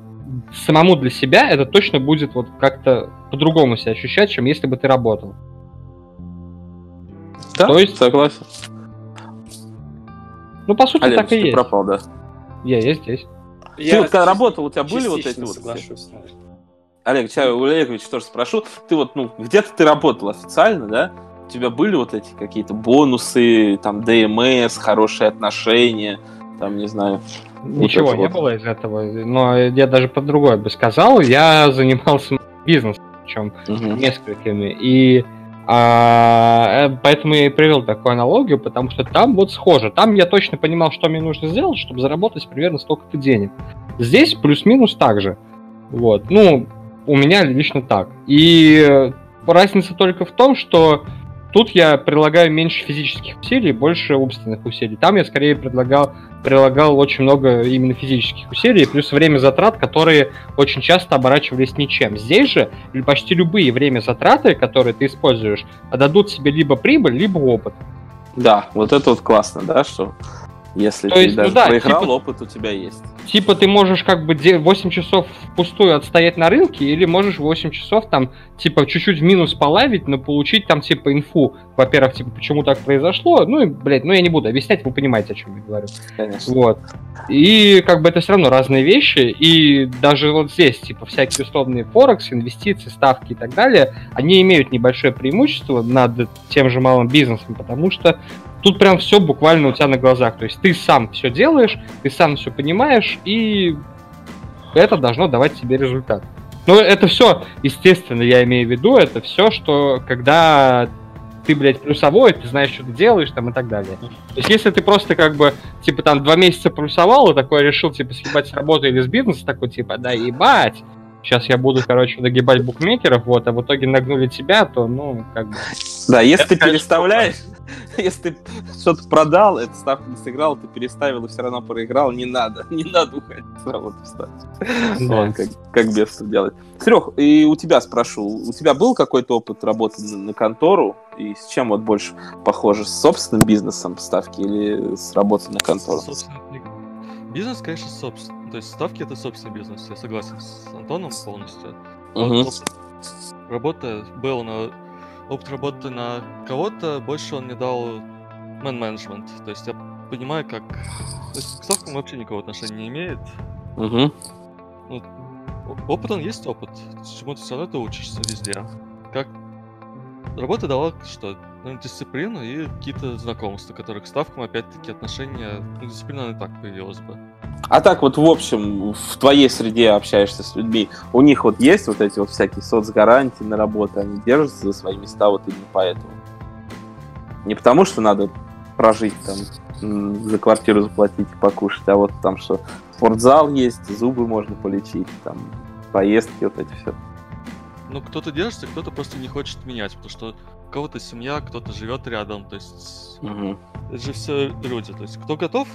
самому для себя это точно будет вот как-то по-другому себя ощущать, чем если бы ты работал. Да, То есть, согласен. Ну, по сути, Олег, так и есть. пропал, да? Я, я здесь. Я ты вот когда работал, у тебя были вот эти вот... Соглашусь. Олег, тебя у Олеговича тоже спрошу. Ты вот, ну, где-то ты работал официально, да? У тебя были вот эти какие-то бонусы, там, ДМС, хорошие отношения, там, не знаю. Ничего вот не вот. было из этого. Но я даже по другой бы сказал. Я занимался бизнесом, причем угу. несколькими. И а, э, поэтому я и привел такую аналогию, потому что там вот схоже. Там я точно понимал, что мне нужно сделать, чтобы заработать примерно столько-то денег. Здесь плюс-минус так же. Вот. Ну, у меня лично так. И разница только в том, что Тут я прилагаю меньше физических усилий, больше умственных усилий. Там я скорее предлагал, прилагал очень много именно физических усилий, плюс время затрат, которые очень часто оборачивались ничем. Здесь же почти любые время затраты, которые ты используешь, дадут себе либо прибыль, либо опыт. Да, вот это вот классно, да, что Если То ты есть, ну даже ну, да, проиграл, типа, опыт у тебя есть. Типа ты можешь как бы 8 часов впустую отстоять на рынке, или можешь 8 часов там, типа, чуть-чуть в минус полавить, но получить там, типа, инфу. Во-первых, типа, почему так произошло. Ну и, блядь, ну я не буду объяснять, вы понимаете, о чем я говорю. Конечно. Вот. И как бы это все равно разные вещи, и даже вот здесь, типа, всякие условные форекс, инвестиции, ставки и так далее, они имеют небольшое преимущество над тем же малым бизнесом, потому что Тут прям все буквально у тебя на глазах. То есть ты сам все делаешь, ты сам все понимаешь, и это должно давать тебе результат. Но это все, естественно, я имею в виду, это все, что когда ты, блядь, плюсовой, ты знаешь, что ты делаешь, там, и так далее. То есть, если ты просто, как бы, типа, там, два месяца плюсовал, и такой решил, типа, съебать с работы или с бизнеса, такой, типа, да ебать, сейчас я буду, короче, догибать букмекеров, вот, а в итоге нагнули тебя, то, ну, как бы... Да, если ты переставляешь, если ты что-то продал, эту ставку не сыграл, ты переставил и все равно проиграл, не надо, не надо уходить с работы встать. Да. как, как без делать. Серег, и у тебя спрошу, у тебя был какой-то опыт работы на, на контору, и с чем вот больше похоже, с собственным бизнесом ставки или с работой на контору? Бизнес, конечно, собственный. То есть ставки это собственный бизнес, я согласен с Антоном полностью. Угу. Работа был на опыт работы на кого-то, больше он мне дал мен-менеджмент. То есть я понимаю, как... То есть к ставкам вообще никакого отношения не имеет. Угу. Ну, опыт он есть опыт. Чему-то все равно ты учишься везде. Как работа дала что? Ну, дисциплину и какие-то знакомства, которые к ставкам, опять-таки, отношения... Ну, дисциплина и так появилась бы. А так вот, в общем, в твоей среде общаешься с людьми, у них вот есть вот эти вот всякие соцгарантии на работу, они держатся за свои места вот именно поэтому. Не потому, что надо прожить там, за квартиру заплатить и покушать, а вот там, что спортзал есть, зубы можно полечить, там, поездки, вот эти все. Ну, кто-то держится, кто-то просто не хочет менять, потому что у кого-то семья, кто-то живет рядом, то есть угу. это же все люди. То есть кто готов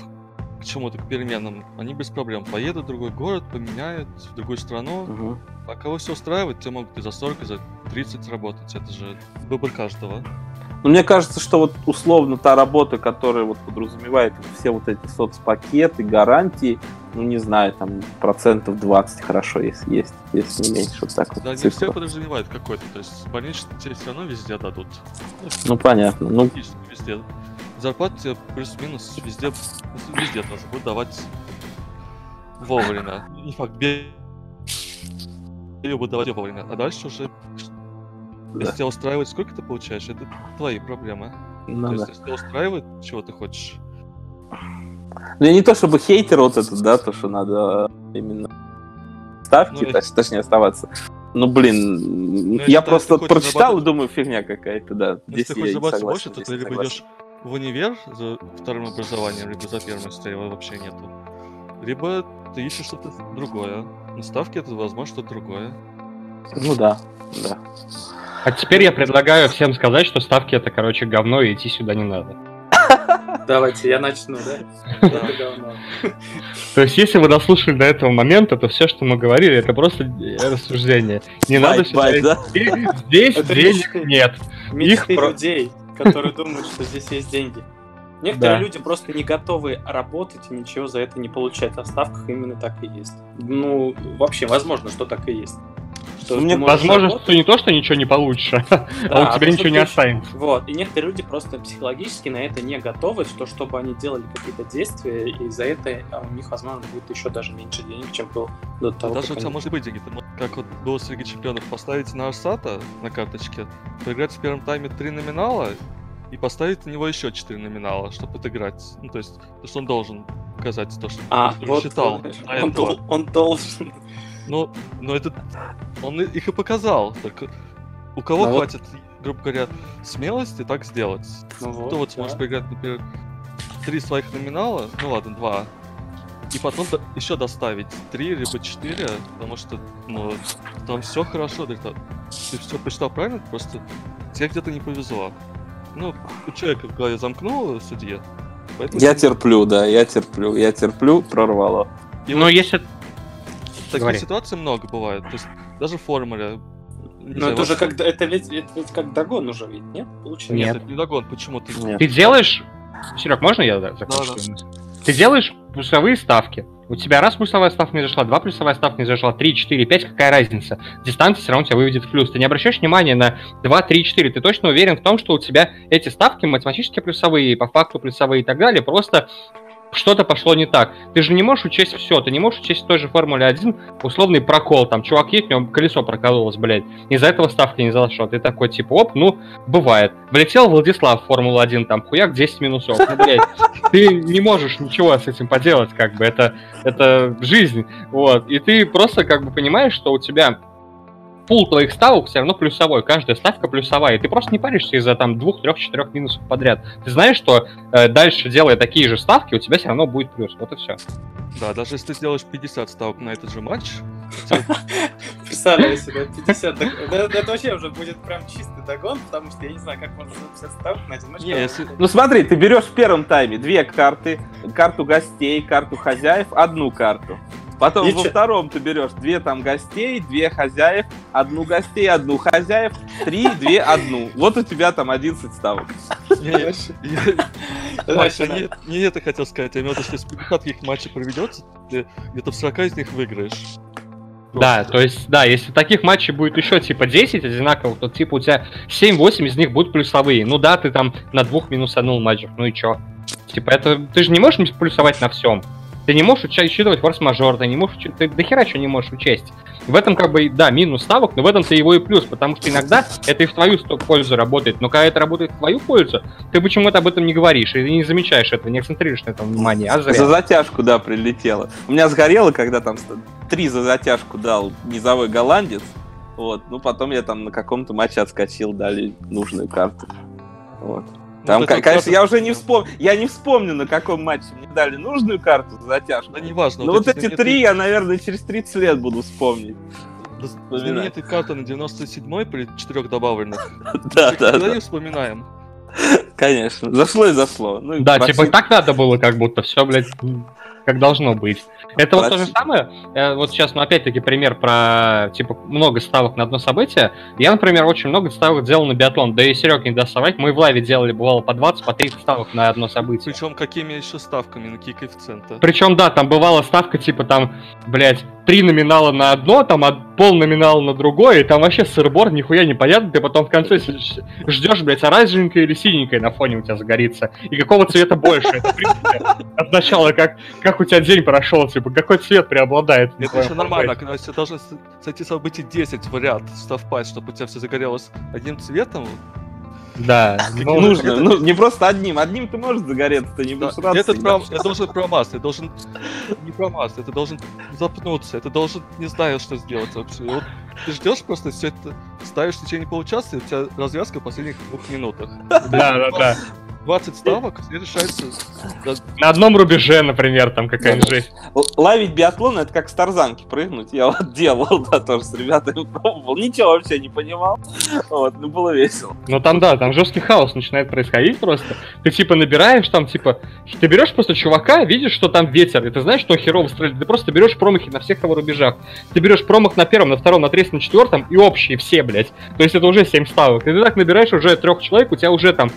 к чему-то, к переменам, они без проблем поедут в другой город, поменяют в другую страну. Угу. А кого все устраивает, те могут и за 40, и за 30 работать. Это же выбор каждого. Ну, мне кажется, что вот условно та работа, которая вот подразумевает все вот эти соцпакеты, гарантии, ну, не знаю, там процентов 20 хорошо, если есть, если не меньше, вот так вот. Да, не все подразумевают какой-то, то есть больничный тебе все равно везде дадут. Ну, понятно. Ну, везде зарплату тебе плюс-минус везде, везде тоже будут давать вовремя. Не факт, ее будут давать вовремя. А дальше уже, да. если тебя устраивает, сколько ты получаешь, это твои проблемы. Ну, То есть, если тебя устраивает, чего ты хочешь. Ну, не то чтобы хейтер вот этот, да, то, что надо именно ставки, ну, точ, точнее, оставаться. Ну, блин, ну, я просто прочитал и думаю, фигня какая-то, да. Если Здесь ты хочешь зарабатывать больше, то ты либо идешь в универ за вторым образованием, либо за первым, если его вообще нету. Либо ты ищешь что-то другое. На ставке это, возможно, что-то другое. Ну да, да. А теперь я предлагаю всем сказать, что ставки это, короче, говно, и идти сюда не надо. Давайте, я начну, да? То есть, если вы дослушали до этого момента, то все, что мы говорили, это просто рассуждение. Не надо сюда... Здесь денег нет. Их людей которые думают, что здесь есть деньги. Некоторые да. люди просто не готовы работать и ничего за это не получать. А в ставках именно так и есть. Ну, вообще, возможно, что так и есть. Что Мне возможно, работать... что не то, что ничего не получишь, да, а у тебя ничего не останется. Вот, и некоторые люди просто психологически на это не готовы, что чтобы они делали какие-то действия, и за это а у них, возможно, будет еще даже меньше денег, чем было до того, Даже у тебя они... может быть деньги. Как вот было с Лиги Чемпионов, поставить на Арсата на карточке, поиграть в первом тайме три номинала, и поставить на него еще четыре номинала, чтобы отыграть. Ну, то есть, то, что он должен показать то, что а, он вот считал. Он, он, он должен. Ну, но этот... Он их и показал. Только у кого ну, хватит, вот... грубо говоря, смелости так сделать? Ну, Кто вот, вот сможет да. поиграть, например, три своих номинала, ну ладно, два, и потом до, еще доставить три либо четыре, потому что, ну, там все хорошо, ты, ты все посчитал правильно, просто тебе где-то не повезло. Ну, у человека в голове замкнуло судья. Я терплю, да, я терплю, я терплю, прорвало. И Но вот... если Таких Говори. ситуаций много бывает. То есть даже в формуле. Но это уже как это ведь, это ведь как догон уже ведь, нет? Получается. Нет, это не догон, почему ты. Нет. Ты делаешь. Серег, можно я закончу? Да, да. Ты делаешь плюсовые ставки. У тебя раз плюсовая ставка не зашла, два плюсовая ставка не зашла, три, четыре, пять, какая разница? Дистанция все равно тебя выведет в плюс. Ты не обращаешь внимания на 2, 3, 4. Ты точно уверен в том, что у тебя эти ставки математически плюсовые, по факту плюсовые и так далее, просто что-то пошло не так. Ты же не можешь учесть все, ты не можешь учесть в той же Формуле 1 условный прокол, там, чувак едет, у него колесо прокололось, блядь, из-за этого ставки не зашла. Ты такой, типа, оп, ну, бывает. Влетел Владислав в Формулу 1, там, хуяк, 10 минусов, ну, блядь, ты не можешь ничего с этим поделать, как бы, это, это жизнь, вот, и ты просто, как бы, понимаешь, что у тебя пул твоих ставок все равно плюсовой, каждая ставка плюсовая, и ты просто не паришься из-за там двух, трех, четырех минусов подряд. Ты знаешь, что э, дальше, делая такие же ставки, у тебя все равно будет плюс, вот и все. Да, даже если ты сделаешь 50 ставок на этот же матч... Представляю себе, 50... Это вообще уже будет прям чистый догон, потому что я не знаю, как можно 50 ставок на один матч. Ну смотри, ты берешь в первом тайме две карты, карту гостей, карту хозяев, одну карту. Потом и во че? втором ты берешь две там гостей, две хозяев, одну гостей, одну хозяев, три, две, одну. Вот у тебя там 11 ставок. Не это хотел сказать, я имел в виду, что если 50 таких матчей проведется, ты где-то в 40 из них выиграешь. Да, то есть, да, если таких матчей будет еще типа 10 одинаковых, то типа у тебя 7-8 из них будут плюсовые. Ну да, ты там на двух минусанул матчах, ну и чё? Типа это, ты же не можешь плюсовать на всем. Ты не можешь учитывать форс-мажор, ты не можешь, ты до хера что не можешь учесть. В этом как бы, да, минус ставок, но в этом-то его и плюс, потому что иногда это и в твою пользу работает, но когда это работает в твою пользу, ты почему-то об этом не говоришь, и не замечаешь этого, не акцентрируешь на этом внимание, а зря. За затяжку, да, прилетело. У меня сгорело, когда там три за затяжку дал низовой голландец, вот, ну потом я там на каком-то матче отскочил, дали нужную карту. Вот. Там, ну, конечно, я уже не вспомню, я не вспомню, на каком матче мне дали нужную карту за затяжку. Да неважно. Но вот, вот эти три я, наверное, через 30 лет буду вспомнить. Знаменитая карта на 97-й при четырех добавленных. Да, да, да. вспоминаем. Конечно. Зашло и зашло. Ну, да, типа так надо было, как будто все, блядь, как должно быть. Это вот то же самое. Э, вот сейчас, ну, опять-таки, пример про, типа, много ставок на одно событие. Я, например, очень много ставок делал на биатлон. Да и Серег не даст совать. Мы в лайве делали, бывало, по 20, по 30 ставок на одно событие. Причем какими еще ставками, на какие коэффициенты? Причем, да, там бывала ставка, типа, там, блядь, три номинала на одно, там пол номинала на другое, и там вообще сырбор, нихуя не понятно, ты потом в конце ждешь, блядь, оранжевенькое или синенькое на фоне у тебя загорится. И какого цвета больше? Это, в принципе, от начала, как, как у тебя день прошел, типа, какой цвет преобладает. Это еще нормально, когда все должны сойти событий 10 в ряд совпасть, чтобы у тебя все загорелось одним цветом, да, ну, нужно. Это... Ну, не просто одним. Одним ты можешь загореться, ты не будешь да, Это, про... это должен промаз, ты должен не промаз, это должен запнуться, это должен не знаю, что сделать вообще. Вот ты ждешь просто все это, ставишь в течение получаса, и у тебя развязка в последних двух минутах. Да, да, да. 20 ставок, все решается... На одном рубеже, например, там какая-нибудь жесть. Лавить биатлон, это как с тарзанки прыгнуть. Я вот делал, да, тоже с ребятами пробовал. Ничего вообще не понимал. Вот, ну было весело. Ну там, да, там жесткий хаос начинает происходить просто. Ты типа набираешь там, типа, ты берешь просто чувака, видишь, что там ветер, и ты знаешь, что херово стрелять. Ты просто берешь промахи на всех его рубежах. Ты берешь промах на первом, на втором, на третьем, на четвертом и общие все, блядь. То есть это уже 7 ставок. И ты так набираешь уже трех человек, у тебя уже там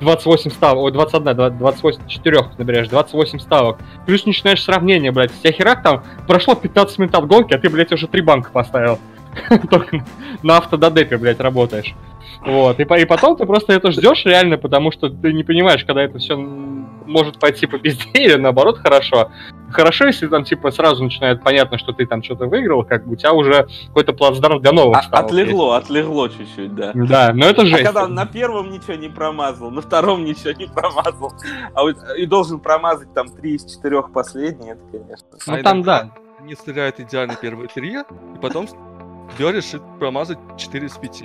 28 ставок, ой, 21, 28, 4 набираешь, 28 ставок. Плюс начинаешь сравнение, блядь. Тебя херак там прошло 15 минут от гонки, а ты, блядь, уже три банка поставил. Только на автододепе, блядь, работаешь. Вот, и, и потом ты просто это ждешь реально, потому что ты не понимаешь, когда это все может пойти по пизде или наоборот хорошо. Хорошо, если там типа сразу начинает понятно, что ты там что-то выиграл, как бы у тебя уже какой-то плацдарм для нового. А, отлегло, есть. отлегло чуть-чуть, да. Да, но это жесть. А когда на первом ничего не промазал, на втором ничего не промазал, а вот, и должен промазать там три из четырех последних, это, конечно. Ну а там, да. Не стреляют идеально первые три, и потом берешь и промазать 4 из 5.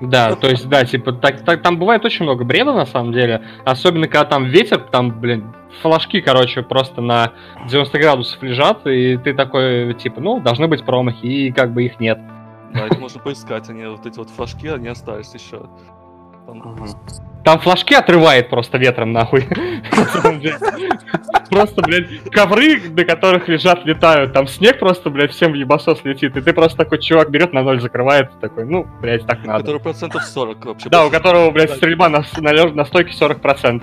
Да, то есть, да, типа, так, так, там бывает очень много бреда, на самом деле. Особенно, когда там ветер, там, блин, флажки, короче, просто на 90 градусов лежат, и ты такой, типа, ну, должны быть промахи, и как бы их нет. Да, их можно поискать, они вот эти вот флажки, они остались еще. Там... Там флажки отрывает просто ветром, нахуй. Просто, блядь, ковры, на которых лежат, летают. Там снег просто, блядь, всем в ебасос летит. И ты просто такой чувак берет на ноль, закрывает. Такой, ну, блядь, так надо. Который процентов 40 вообще. Да, у которого, блядь, стрельба на, на, на стойке 40%.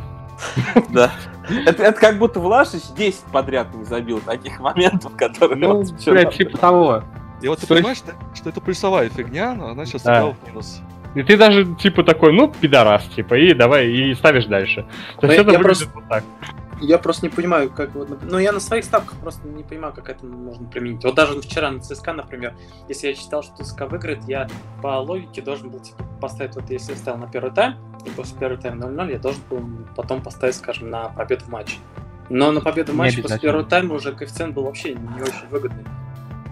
Да. Это, это как будто Влашич 10 подряд не забил таких моментов, которые... Ну, блядь, типа того. И вот ты То есть- понимаешь, что, что это плюсовая фигня, но она сейчас Да. сыграла в минус. И ты даже, типа, такой, ну, пидорас, типа, и давай, и ставишь дальше. То Ну, есть я- это я выглядит просто- вот так. Я просто не понимаю, как вот... Ну, я на своих ставках просто не понимаю, как это можно применить. Вот даже вчера на ЦСКА, например, если я считал, что ЦСКА выиграет, я по логике должен был, типа, поставить, вот если я ставил на первый тайм, и после первого тайма 0-0, я должен был потом поставить, скажем, на победу в матче. Но на победу в матче после первого тайма уже коэффициент был вообще не очень выгодный.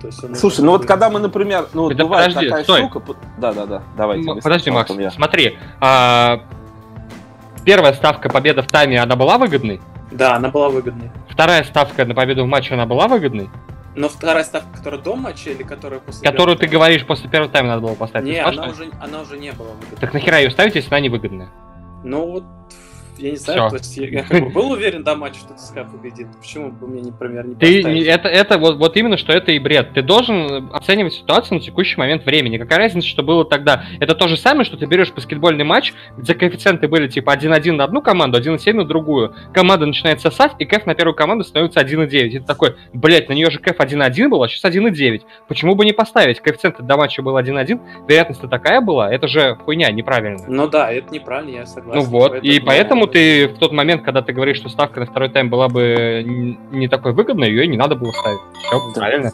То есть он Слушай, ну вот когда мы, например, ну вот Да бывает подожди, такая стой. штука... п- Да-да-да, давайте. М, Подожди, Макс, я. смотри. а, Первая ставка победа в тайме, она была выгодной? Да, она была выгодной. Вторая ставка на победу в матче, она была выгодной? Но вторая ставка, которая до матча или которая после Которую ты первого говоришь после первого тайма надо было поставить. Не, Ты она уже, она уже не была выгодной. Так нахера ее ставить, если она невыгодная? Ну вот, я не знаю, Всё. то есть я, я как бы был уверен до матча, что ЦСКА победит. Почему бы мне, например, не Ты, поставить? это, это вот, вот именно, что это и бред. Ты должен оценивать ситуацию на текущий момент времени. Какая разница, что было тогда? Это то же самое, что ты берешь баскетбольный матч, где коэффициенты были типа 1-1 на одну команду, 1-7 на другую. Команда начинает сосать, и кэф на первую команду становится 1-9. И ты такой, блять, на нее же кэф 1-1 был, а сейчас 1-9. Почему бы не поставить? Коэффициент до матча был 1-1, вероятность-то такая была. Это же хуйня, неправильно. Ну да, это неправильно, я согласен. Ну вот, и Поэтому- поэтому ты в тот момент, когда ты говоришь, что ставка на второй тайм была бы не такой выгодной, ее не надо было ставить. Все, Да. правильно.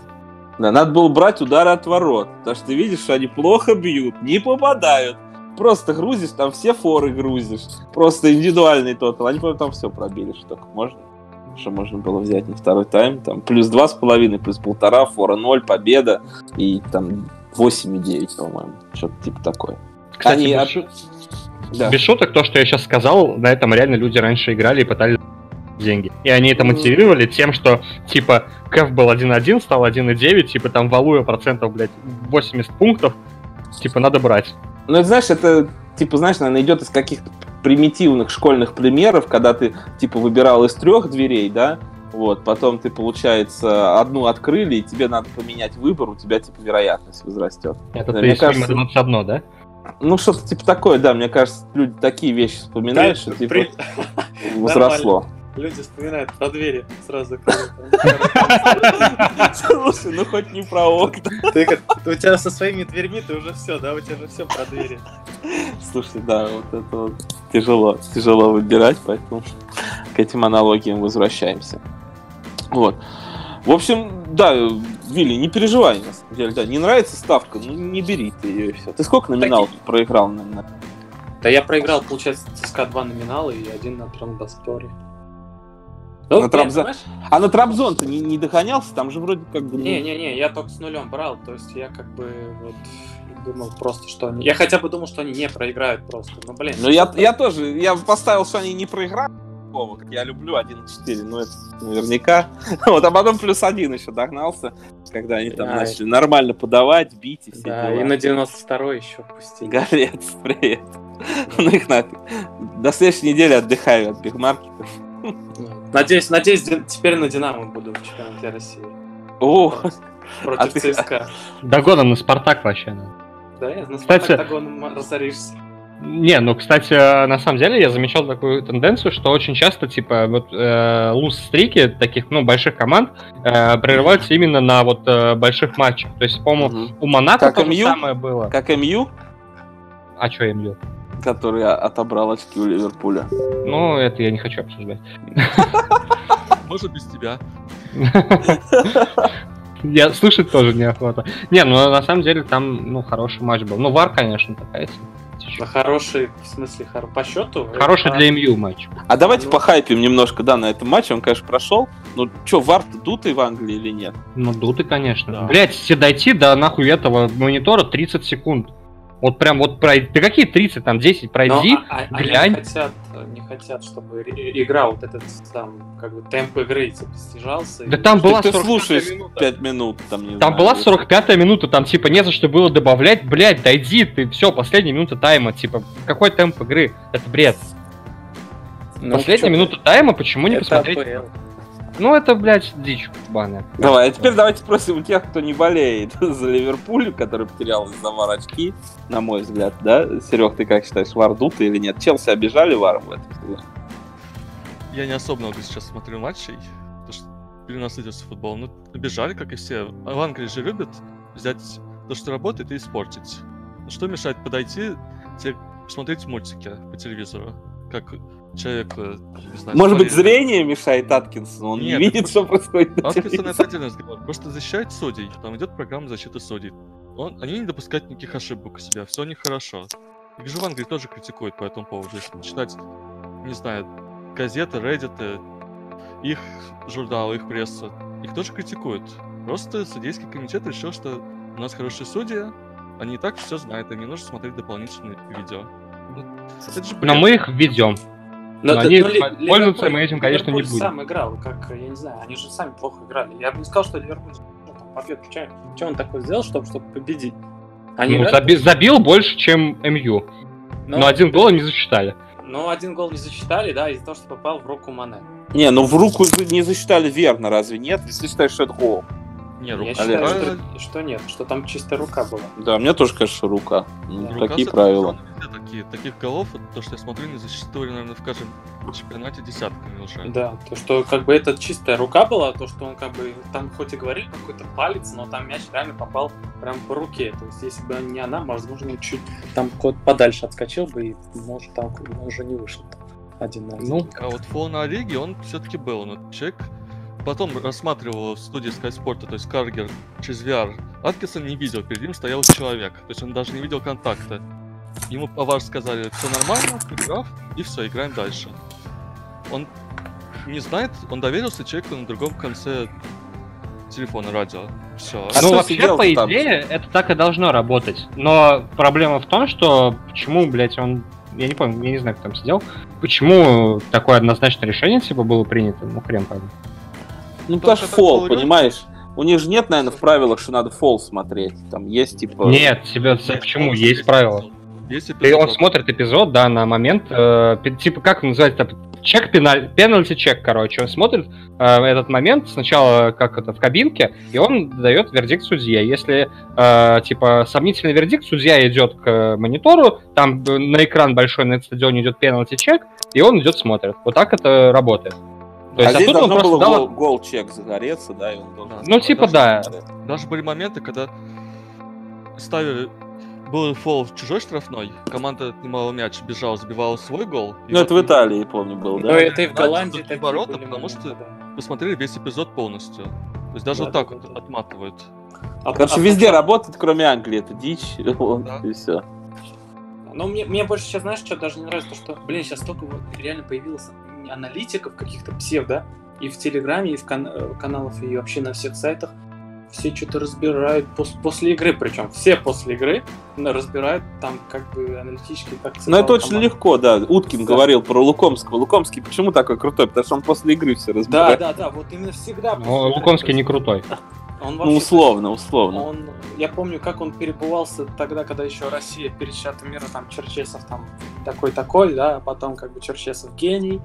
Да, надо было брать удары от ворот. Потому что ты видишь, что они плохо бьют, не попадают. Просто грузишь, там все форы грузишь. Просто индивидуальный тотал. Они, по-моему, там все пробили, что только можно. Что можно было взять на второй тайм. Там плюс два с половиной, плюс полтора, фора ноль, победа. И там 8,9, по-моему. Что-то типа такое. Кстати, Они шу- Да. без шуток, то, что я сейчас сказал, на этом реально люди раньше играли и пытались деньги. И они это мотивировали тем, что, типа, Кэф был 1-1, стал 1-9, типа, там валуя процентов, блядь, 80 пунктов, типа, надо брать. Ну, это, знаешь, это, типа, знаешь, наверное, идет из каких-то примитивных школьных примеров, когда ты, типа, выбирал из трех дверей, да, вот, потом ты, получается, одну открыли, и тебе надо поменять выбор, у тебя, типа, вероятность возрастет. Это Да, ты мне кажется- «21», да? Ну, что-то типа такое, да, мне кажется, люди такие вещи вспоминают, что, типа, При- возросло. Люди вспоминают про двери сразу. Слушай, ну хоть не про окна. Ты У тебя со своими дверьми ты уже все, да? У тебя же все про двери. Слушай, да, вот это вот тяжело, тяжело выбирать, поэтому к этим аналогиям возвращаемся. Вот. В общем, да, Вилли, не переживай, на самом деле, да, не нравится ставка, ну не бери ты ее и все. Ты сколько номиналов проиграл на, на- Да я проиграл, получается, ЦСКА 2 номинала и один на Трамбасторе. Ну, На нет, Трабзо- знаешь, А на Трабзон-то не, не догонялся, там же вроде как бы... Не-не-не, я только с нулем брал, то есть я как бы вот думал просто, что они... Я хотя бы думал, что они не проиграют просто, ну блин. Ну, я, я тоже, я поставил, что они не проиграют, Как я люблю 1-4, ну, это наверняка. Вот, а потом плюс один еще догнался, когда они там Да. начали нормально подавать, бить и все Да, дела. и на 92 еще пустили. Горец, привет. Ну их нафиг. До следующей недели отдыхаю от бигмаркетов. Надеюсь, надеюсь, теперь на Динамо буду в чемпионате России. О, Против А ты- ЦСКА. Догоном на «Спартак» вообще. Да, я на Кстати- Спартак-Дагоном разоришься. Не, ну, кстати, на самом деле я замечал такую тенденцию, что очень часто, типа, вот э, луз-стрики таких, ну, больших команд э, прерываются именно на вот э, больших матчах. То есть, по-моему, Мгм. у Монако Как то же МЮ? самое было. как МЮ, А что МЮ? который отобрал очки у Ливерпуля. Ну, это я не хочу обсуждать. Может, без тебя. Я слушать тоже неохота. Не, ну, на самом деле, там, ну, хороший матч был. Ну, Вар, конечно, такая Ну, хороший, в смысле, хор- по счету. Хороший это- для МЮ матч. А давайте Ну. похайпим немножко, да, на этом матче. Он, конечно, прошел. Ну, что, варт дутый в Англии или нет? Ну, дуты, конечно. Да. Блять, если дойти до нахуй этого монитора 30 секунд. Вот прям вот пройди. Да какие 30, там 10 Но пройди. а- а- они глянь. не хотят, не хотят, чтобы игра вот этот сам, как бы темп игры типа, снижался. Да И- там была ты 45 слушаешь минута. 5 минут, там, не Там знаю, была вот. 45 минута, там типа не за что было добавлять, блять, дойди, ты все, последняя минута тайма, типа, какой темп игры? Это бред. Ну, последняя минута тайма, почему не это посмотреть? АПЛ. Ну это, блядь, дичь банная. Давай, а теперь давайте спросим у тех, кто не болеет за Ливерпуль, который потерял из-за вар очки, на мой взгляд, да? Серег, ты как считаешь, вар дутый или нет? Челси обижали варом в этом сезоне? я не особо много сейчас смотрю матчей, потому что перенасытился футбол. Ну, бежали, как и все. А в Англии же любят взять то, что работает, и испортить. Что мешает подойти, тебе посмотреть мультики по телевизору? Как человек, э, не знаю... Может быть, зрение мешает Аткинсону? Он Нет, не видит, что происходит на Аткинсон это отдельный разговор. Просто защищает судей. Там идет программа защиты судей. Он, они не допускают никаких ошибок у себя. Все у них хорошо. Их же в Англии тоже критикуют по этому поводу. Если читать, не знаю, газеты, Reddit, их журналы, их пресса, их тоже критикуют. Просто судейский комитет решил, что у нас хорошие судьи, они и так все знают, им не нужно смотреть дополнительные видео. Ну, Но мы их введем. Но, Но они но пользоваться мы этим, конечно, не будем. сам играл, как, я не знаю, они же сами плохо играли. Я бы не сказал, что Ливерпуль ну, там, победу. Что, он такое сделал, чтобы, чтобы победить? Они ну, заби- забил больше, чем МЮ. Но... Но один гол не засчитали. Ну, один гол не засчитали, да, из-за того, что попал в руку Мане. Не, ну в руку не засчитали верно, разве нет? Если считаешь, что это гол. Не, рука. Я считаю, что, что нет, что там чистая рука была. Да, мне тоже кажется, что рука. Ну, да. Такие рука, правила. Такие, таких голов, то, что я смотрю, не засчитывали, наверное, в каждом чемпионате десятками уже. Да, то, что как бы это чистая рука была, то, что он как бы там хоть и говорил какой-то палец, но там мяч реально попал прям по руке. То есть, если бы не она, возможно, чуть там куда подальше отскочил бы, и может там уже не вышел один на один. Ну, а вот фол на Ориге, он все-таки был. Но человек потом рассматривал в студии Sky Sport, то есть Каргер через VR, Аткинсон не видел, перед ним стоял человек, то есть он даже не видел контакта. Ему повар сказали, все нормально, ты прав, и все, играем дальше. Он не знает, он доверился человеку на другом конце телефона, радио. Все. А ну, вообще, по идее, там? это так и должно работать. Но проблема в том, что почему, блядь, он я не помню, я не знаю, кто там сидел. Почему такое однозначное решение типа было принято? Ну, хрен пойми. Ну, потому что фол, понимаешь? У них же нет, наверное, в правилах, что надо фол смотреть. Там есть типа. Нет, себе почему? Есть правила. Есть эпизод. И он смотрит эпизод, да, на момент, э, типа, как называется, чек пеналь, пенальти чек, короче. Он смотрит э, этот момент сначала как это в кабинке, и он дает вердикт судье. Если э, типа сомнительный вердикт, судья идет к монитору, там на экран большой на стадионе идет пенальти чек, и он идет смотрит. Вот так это работает. То есть, а, а здесь должно было дал... гол-чек загореться, да, и он должен... Ну, типа, да. Даже были моменты, когда ставили был фол в чужой штрафной, команда отнимала мяч, бежала, забивала свой гол. Ну, это в Италии, помню, был, да? Ну, это и в Голландии такие ворота, потому что посмотрели весь эпизод полностью. То есть даже да, вот так да, вот да. отматывают. А, Короче, а, везде а, работает, кроме Англии, это дичь, да. и все. Но мне, мне больше сейчас, знаешь, что даже не нравится, то, что, блин, сейчас столько вот реально появилось аналитиков каких-то псевдо, и в Телеграме, и в кан- э, каналах, и вообще на всех сайтах, все что-то разбирают пос- после игры, причем все после игры разбирают там как бы аналитически как Ну это очень легко, да. Уткин да. говорил про Лукомского. Лукомский почему такой крутой? Потому что он после игры все разбирает. Да, да, да, вот именно всегда. Но Лукомский не крутой. Он вообще, ну, условно, условно. Он, я помню, как он перебывался тогда, когда еще Россия перед чемпионатом мира, там, Черчесов там такой-такой, да, а потом как бы Черчесов гений,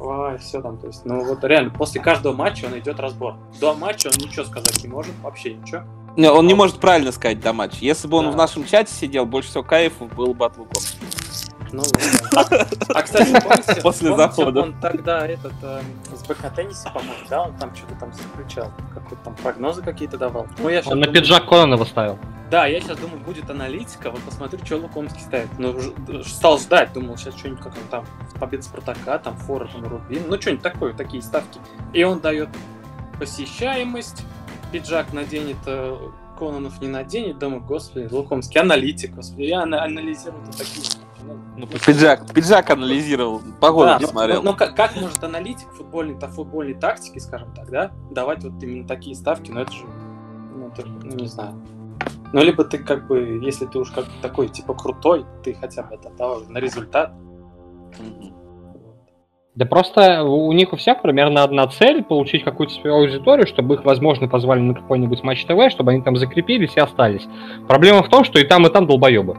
Ой, все там, то есть, ну вот реально, после каждого матча он идет разбор. До матча он ничего сказать не может, вообще ничего. Не, он не может правильно сказать до матча. Если бы он да. в нашем чате сидел, больше всего кайфов был бы от Луком. Ну, а, кстати, помните, После захода. он тогда этот э, с БК тенниса, по-моему, да, он там что-то там заключал, какие-то там прогнозы какие-то давал. Ну, я он на думаю, пиджак Кононова ставил. Да, я сейчас думаю, будет аналитика, вот посмотрю, что Лукомский ставит. Ну, стал ждать, думал, сейчас что-нибудь, как он там, победа Спартака, там, фора, там, Рубин, ну, что-нибудь такое, такие ставки. И он дает посещаемость, пиджак наденет э, Кононов не наденет, думаю, господи, Лукомский, аналитик, господи, я анализирую такие ну, пиджак, пиджак анализировал, погоду да, не смотрел. Но, но как, как может аналитик футбольной, то футбольной тактики, скажем так, да, давать вот именно такие ставки, ну это же, ну, это, ну не знаю. Ну, либо ты как бы, если ты уж как такой, типа, крутой, ты хотя бы это давай на результат. Да просто у них у всех примерно одна цель получить какую-то свою аудиторию, чтобы их, возможно, позвали на какой-нибудь матч ТВ, чтобы они там закрепились и остались. Проблема в том, что и там, и там долбоебы.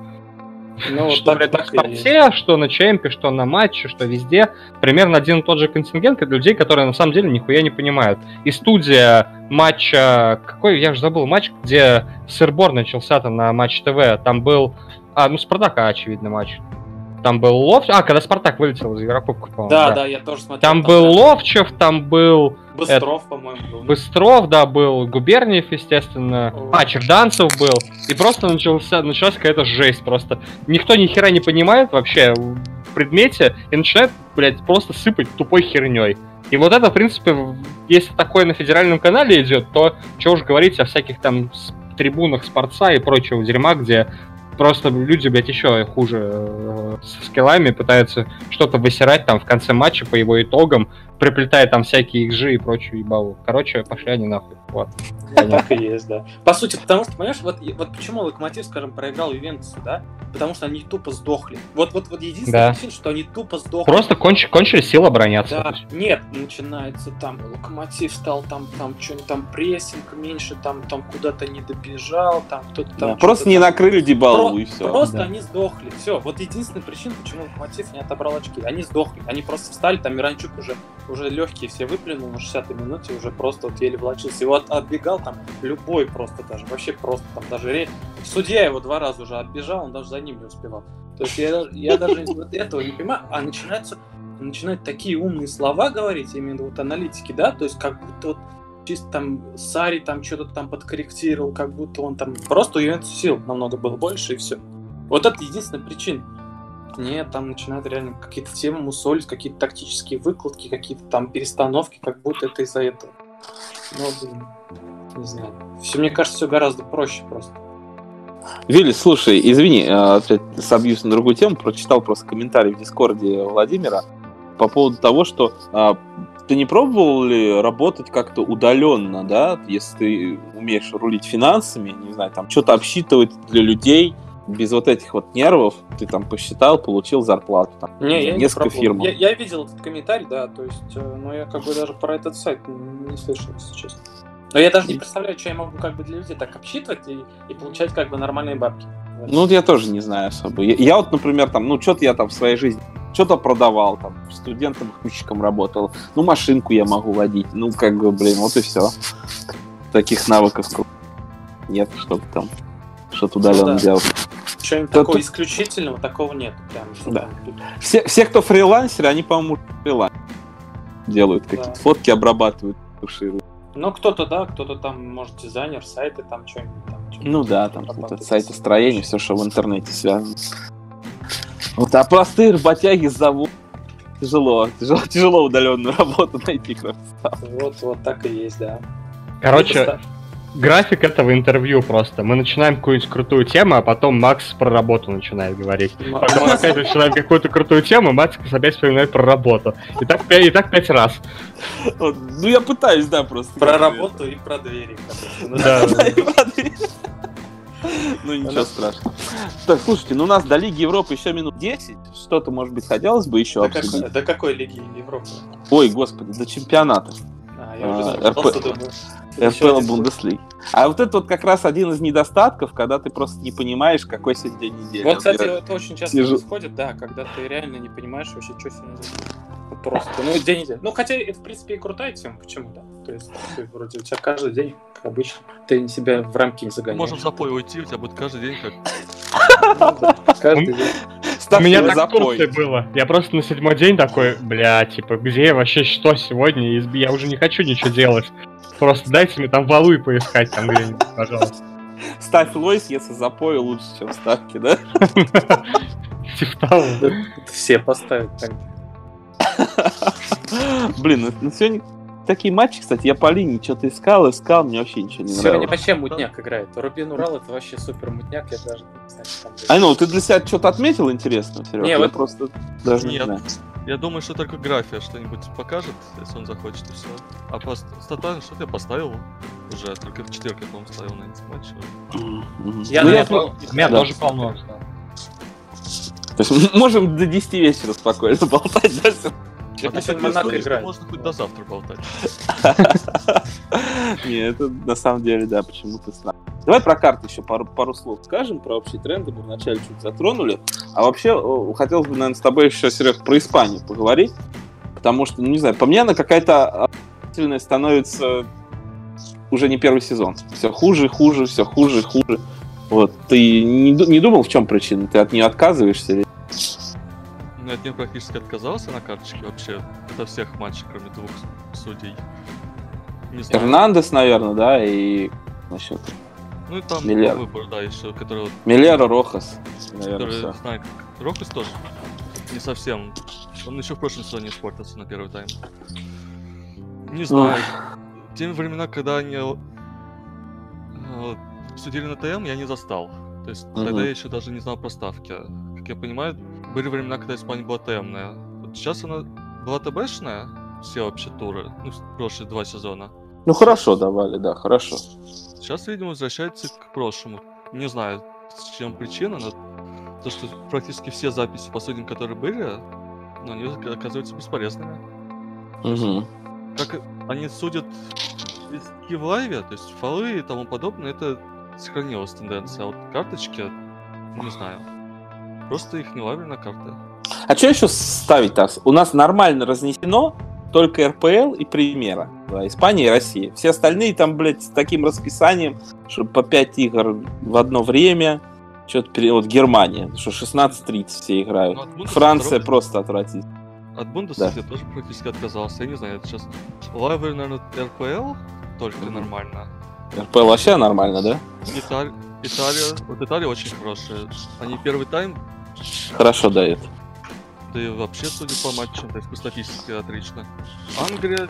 Ну, что, блядь, на спорте, что на чемпе, что на матче, что везде. Примерно один и тот же контингент людей, которые на самом деле нихуя не понимают. И студия матча... Какой? Я же забыл матч, где сырбор начался там на Матч ТВ. Там был... А, ну, Спартака, очевидно, матч. Там был Ловчев. А, когда Спартак вылетел из Еврокубка, по-моему. Да, да, да, я тоже смотрел. Там, там был да. Ловчев, там был... Быстров, это... по-моему, был. Быстров, да, был. Губерниев, естественно. О. А, Черданцев был. И просто начался, началась какая-то жесть просто. Никто ни хера не понимает вообще в предмете и начинает, блядь, просто сыпать тупой херней. И вот это, в принципе, если такое на федеральном канале идет, то что уж говорить о всяких там трибунах спорца и прочего дерьма, где просто люди, блядь, еще хуже э, с скиллами пытаются что-то высирать там в конце матча по его итогам, приплетая там всякие XG и прочую ебалу. Короче, пошли они нахуй. Вот. Так и есть, да. По сути, потому что, понимаешь, вот, вот почему Локомотив, скажем, проиграл Ювентусу, да? Потому что они тупо сдохли. Вот, вот, вот единственная да. причина, что они тупо сдохли. Просто конч, кончили сил обороняться. Да. Нет, начинается там, Локомотив стал там, там, что-нибудь там прессинг меньше, там, там куда-то не добежал, там кто-то там... Да, просто не там... накрыли Дебалу Про- и все. Просто да. они сдохли. Все, вот единственная причина, почему Локомотив не отобрал очки. Они сдохли. Они просто встали, там Миранчук уже, уже легкие все выплюнул на 60-й минуте, уже просто вот еле влачился. Его от, отбегал там любой просто даже, вообще просто там даже судья его два раза уже отбежал, он даже за ним не успевал. То есть я, я даже вот этого не понимаю, а начинаются начинают такие умные слова говорить, именно вот аналитики, да, то есть как будто вот чисто там Сари там что-то там подкорректировал, как будто он там просто у Ювентуса сил намного было больше и все. Вот это единственная причина. Нет, там начинают реально какие-то темы мусолить, какие-то тактические выкладки, какие-то там перестановки, как будто это из-за этого. Ну, блин, не знаю. Все, мне кажется, все гораздо проще просто. Вилли, слушай, извини, а, опять собьюсь на другую тему, прочитал просто комментарий в Дискорде Владимира по поводу того, что а, ты не пробовал ли работать как-то удаленно, да, если ты умеешь рулить финансами, не знаю, там что-то обсчитывать для людей, без вот этих вот нервов ты там посчитал, получил зарплату. Там, не, я несколько не фирм. Я, я видел этот комментарий, да, то есть, э, но я как бы даже про этот сайт не слышал, если честно. Но я даже не представляю, что я могу как бы для людей так обсчитывать и, и получать как бы нормальные бабки. Ну, я тоже не знаю особо. Я, я вот, например, там, ну, что-то я там в своей жизни что-то продавал, там, студентом, ключиком работал, ну, машинку я могу водить, ну, как бы, блин, вот и все. Таких навыков нет, чтобы там что-то удаленно да. делать. Что-нибудь такого тут... исключительного, такого нет. Прям, да. Все, все, кто фрилансеры, они, по-моему, фрилансеры делают какие-то да. фотки, обрабатывают, тушируют. Ну, кто-то, да, кто-то там, может, дизайнер, сайты, там что-нибудь. Там, ну да, там сайты строения, все, что в интернете связано. Вот, а простые работяги зовут. Тяжело, тяжело, тяжело удаленную работу найти. Вот, вот так и есть, да. Короче, график этого интервью просто. Мы начинаем какую-нибудь крутую тему, а потом Макс про работу начинает говорить. Потом опять начинаем какую-то крутую тему, Макс опять вспоминает про работу. И так, и так пять раз. Ну, я пытаюсь, да, просто. Про работу и про двери. Да, и про двери. Ну ничего страшного. Так, слушайте, ну у нас до Лиги Европы еще минут 10. Что-то, может быть, хотелось бы еще обсудить. До какой Лиги Европы? Ой, господи, до чемпионата. А, уже а. РПЛ Бундеслиг. А вот это вот как раз один из недостатков, когда ты просто не понимаешь, какой сегодня день недели. Вот, кстати, это очень часто Сижу... происходит, да, когда ты реально не понимаешь вообще, что сегодня Просто, ну, день недели. Ну, хотя это, в принципе, и крутая тема, почему, да? То есть, ты, вроде у тебя каждый день, как обычно, ты себя в рамки не загоняешь. Можем в запой уйти, у тебя будет каждый день как... Каждый день. У меня так запой. было. Я просто на седьмой день такой, бля, типа, где вообще что сегодня? Я уже не хочу ничего делать. Просто дайте мне там валу и поискать там где-нибудь, пожалуйста. Ставь лойс, если запой лучше, чем ставки, да? Типа того. Все поставят так. Блин, ну, ну сегодня такие матчи, кстати, я по линии что-то искал, искал, мне вообще ничего не Сегодня нравилось. вообще мутняк играет. Рубин Урал это вообще супер мутняк, я даже не знаю, что там А ну, ты для себя что-то отметил интересно, Серега? Не, я вот... просто даже Нет. не знаю. Я думаю, что только графия что-нибудь покажет, если он захочет, и все. А по статам что-то я поставил уже, только в четверг я, по-моему, ставил на этот матч. Я, ну, я, у меня тоже полно. То есть можем до 10 вечера спокойно болтать А сегодня Монако играет. Можно хоть до завтра болтать. Не, это на самом деле, да, почему-то странно. Давай про карты еще пару, пару слов скажем, про общие тренды, мы вначале чуть затронули. А вообще, хотелось бы, наверное, с тобой еще, Серег, про Испанию поговорить, потому что, ну, не знаю, по мне она какая-то становится уже не первый сезон. Все хуже, хуже, все хуже, хуже. Вот. Ты не, не думал, в чем причина? Ты от нее отказываешься? Или... от них практически отказался на карточке вообще. Это всех матчей, кроме двух судей. Не знаю. Эрнандес, наверное, да, и насчет. Ну и там Миллер. выбор, да, еще, который вот... Миллера, Рохас. Наверное, который, знаю. Рохас тоже не совсем. Он еще в прошлом сезоне испортился на первый тайм. Не знаю. Ох. Те времена, когда они э, судили на ТМ, я не застал. То есть угу. тогда я еще даже не знал про ставки. Как я понимаю, были времена, когда Испания была ТМная. Вот сейчас она была ТБшная, все вообще туры, ну, прошлые два сезона. Ну хорошо давали, да, хорошо. Сейчас, видимо, возвращается к прошлому. Не знаю, с чем причина, но то, что практически все записи последние, которые были, но они оказываются бесполезными. Угу. Как они судят в лайве, то есть фолы и тому подобное, это сохранилась тенденция. А вот карточки, не знаю. Просто их не ловили на карты. А что еще ставить-то? У нас нормально разнесено только РПЛ и Примера. Да, Испания и Россия. Все остальные там, блядь, с таким расписанием, что по 5 игр в одно время. Что-то вот Германия, что 16-30 все играют. Ну, Франция здоровье. просто отвратительно. От Бундесliga да. я тоже практически отказался. Я не знаю, это сейчас лайвер, наверное, РПЛ только mm-hmm. нормально. РПЛ вообще нормально, да? Италия, Италия, вот Италия очень хорошая. Они первый тайм... Хорошо дают. Да и вообще, судя по матчам, то есть по статистике отлично. Англия,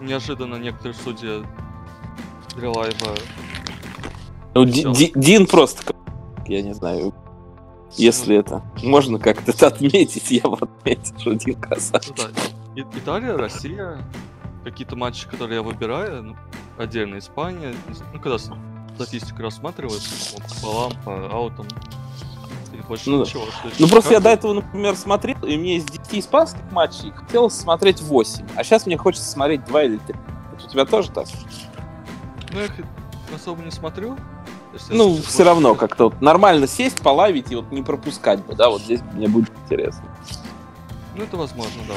неожиданно некоторые судьи для лайва... Ну, Дин просто, я не знаю, если это можно как-то отметить, я вот отметил, что Дин красавчик. Ну, да. Италия, Россия, какие-то матчи, которые я выбираю, ну, отдельно Испания, ну, когда статистику рассматривают, по полам, по аутам, и больше ну, ничего. Да. Ну, просто я до этого, например, смотрел, и мне из 10 испанских матчей хотелось смотреть 8, а сейчас мне хочется смотреть 2 или 3. Это у тебя тоже так? Ну, я их особо не смотрю. Ну, все равно как-то вот нормально сесть, полавить и вот не пропускать бы, да, вот здесь мне будет интересно. Ну, это возможно, да.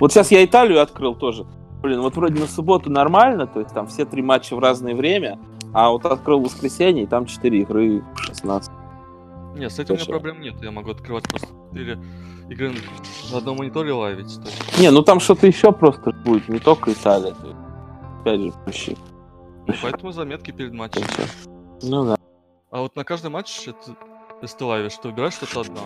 Вот сейчас я Италию открыл тоже. Блин, вот вроде на субботу нормально, то есть там все три матча в разное время, а вот открыл воскресенье, и там четыре игры 16. Нет, с этим у меня проблем нет. Я могу открывать просто или игры на одном мониторе ловить. Есть... Не, ну там что-то еще просто будет, не только Италия. Опять же, проще. Ну, поэтому заметки перед матчем. Ну да. А вот на каждый матч, это, если ты ловишь, ты выбираешь что-то одно.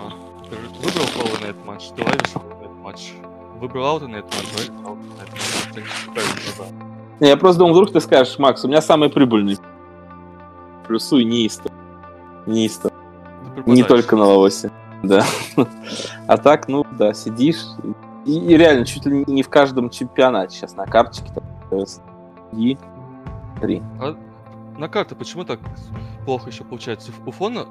Ты выбрал фоллоу на этот матч, ты ловишь на этот матч. Выбрал ауты на этот матч, ловишь ауты на этот матч. Не, я просто думал, вдруг ты скажешь, Макс, у меня самый прибыльный. Плюсуй неистово. Неистово. Не только на лавосе. Да. А так, ну да, сидишь. И, и реально, чуть ли не в каждом чемпионате сейчас на карточке. И три. А на карты почему так плохо еще получается? У фона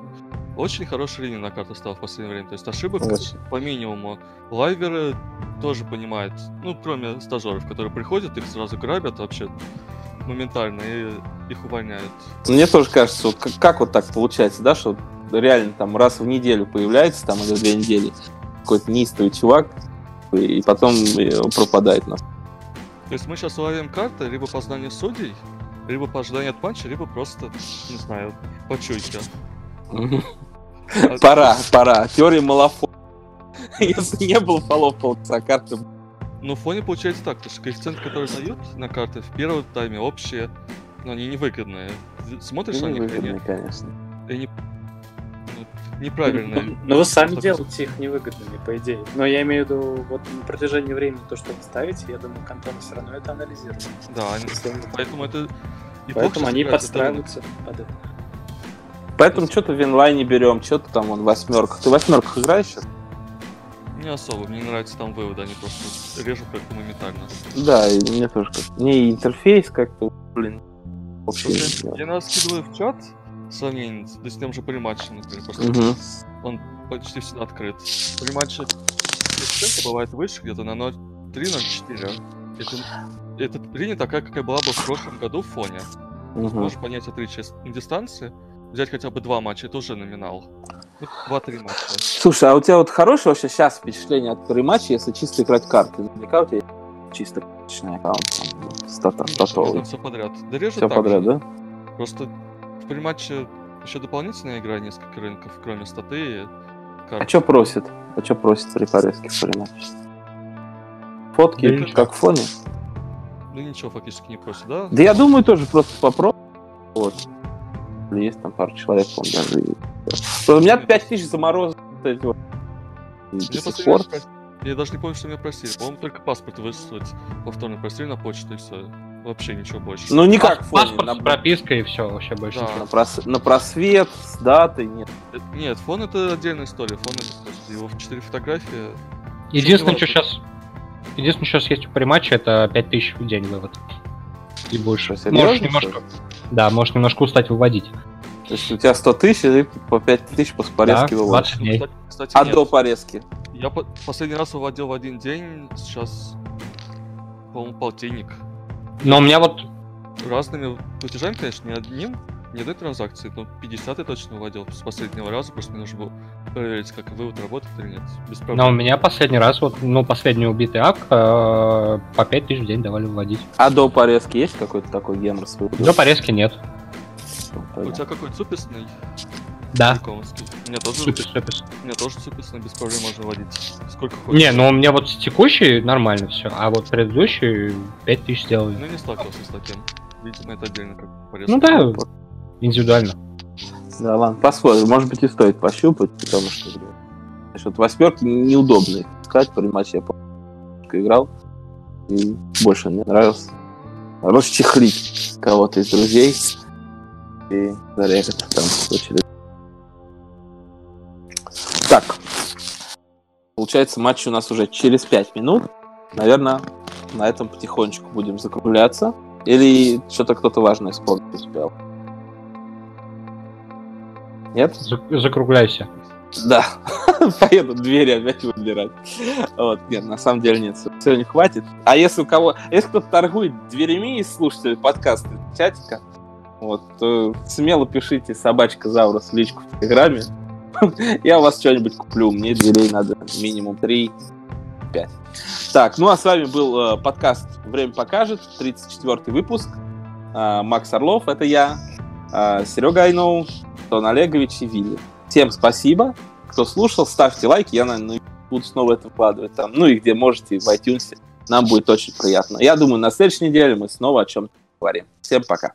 очень хорошая линия на карту стала в последнее время. То есть ошибок очень. по минимуму. Лайверы тоже понимают, ну, кроме стажеров, которые приходят, их сразу грабят вообще моментально и их увольняют. Мне тоже кажется, вот как, как вот так получается, да, что реально там раз в неделю появляется, там, или две недели, какой-то неистовый чувак, и потом пропадает нас. То есть мы сейчас ловим карты либо по знанию судей, либо по ожиданию от панча, либо просто, не знаю, по чуйке. Пора, пора. Теория Малафона. Если не было фолов полчаса карты. Ну, в фоне получается так, то что коэффициенты, которые дают на карты в первом тайме общие, но они невыгодные. Смотришь на них или нет? конечно. Они неправильные. Ну, ну вы сами делаете их невыгодными, по идее. Но я имею в виду, вот на протяжении времени то, что вы ставите, я думаю, конторы все равно это анализируют. Да, они, поэтому это... Поэтому они подстраиваются под это. Поэтому что-то в инлайне берем, что-то там он восьмерка. Ты в восьмерках играешь сейчас? Не особо, мне нравится там выводы, они просто режут как-то моментально. Да, и мне тоже как Не интерфейс как-то, блин. Вообще, я нас скидываю в чат, сравнение с тем же полиматчем, например, просто угу. он почти всегда открыт. Полиматчи коэффициенты бывает выше, где-то на 0,3-0,4. Это, эта линия такая, какая была бы в прошлом году в фоне. Угу. Можешь понять отличие дистанции, взять хотя бы два матча, это уже номинал. Ну, два-три матча. Слушай, а у тебя вот хорошее вообще сейчас впечатление от матча, если чисто играть карты? Наверняка у тебя чисто карточный аккаунт, стата, статовый. Все подряд. Да все подряд, же. да? Просто при матче еще дополнительная игра, несколько рынков, кроме статы. А что просит? А что просит при порезке в матче? Фотки, да как в фоне? Ну ничего фактически не просит, да? Да я думаю, тоже просто попробовать. Вот. Есть там пару человек, по даже. У меня 5000 заморозок. Вот. Я даже не помню, что меня просили. По-моему, только паспорт выслать повторно просили на почту и все. Вообще ничего больше. Ну никак фоне. Паспорт на... с пропиской и все, вообще больше. Да. На, прос... на просвет, с датой, нет. Э, нет, фон это отдельная история. Фон это просто его в 4 фотографии. Единственное, что сейчас... Единственное, что сейчас есть при матче, это 5000 в день вывод. И больше. Можешь немножко... Да, можешь немножко устать выводить. То есть у тебя 100 тысяч, и по 5 тысяч после порезки да, выводишь. дней. Кстати, а нет. до порезки? Я по- последний раз выводил в один день, сейчас, по-моему, полтинник. Но у меня вот... Разными платежами, конечно, не одним, не одной транзакции, но 50 я точно выводил с последнего раза, просто мне нужно было проверить, как вывод работает или нет. Без проблем. Но у меня последний раз, вот, ну, последний убитый ак э, по 5 тысяч в день давали выводить. А до порезки есть какой-то такой гемор с До порезки нет. У тебя какой-то супесный? Да. Мне тоже, супер, супер. Мне тоже супер, без проблем можно водить. Сколько хочешь. Не, ну у меня вот текущий нормально все, а вот предыдущий 5000 сделали. Ну не сталкивался с таким. Видимо, это отдельно как порезка. Ну да, индивидуально. Да, ладно, посмотрим. Может быть и стоит пощупать, потому что вот восьмерки неудобно искать, при матче я играл, и больше мне нравился расчехлить кого-то из друзей и зарезать там очередь. Так. Получается, матч у нас уже через 5 минут. Наверное, на этом потихонечку будем закругляться. Или что-то кто-то важное вспомнить успел? Нет? Закругляйся. Да, поеду двери опять выбирать. Вот, нет, на самом деле нет, сегодня хватит. А если у кого, если кто-то торгует дверями из слушателей подкаста чатика, вот, то смело пишите собачка Заурус в личку в Телеграме. Я у вас что-нибудь куплю. Мне дверей надо минимум 3-5. Так, ну а с вами был э, подкаст «Время покажет», 34 выпуск. Э, Макс Орлов, это я, э, Серега Айноу, Антон Олегович и Вилли. Всем спасибо, кто слушал, ставьте лайки, я, наверное, буду снова это вкладывать там, ну и где можете, в iTunes. Нам будет очень приятно. Я думаю, на следующей неделе мы снова о чем-то говорим. Всем пока.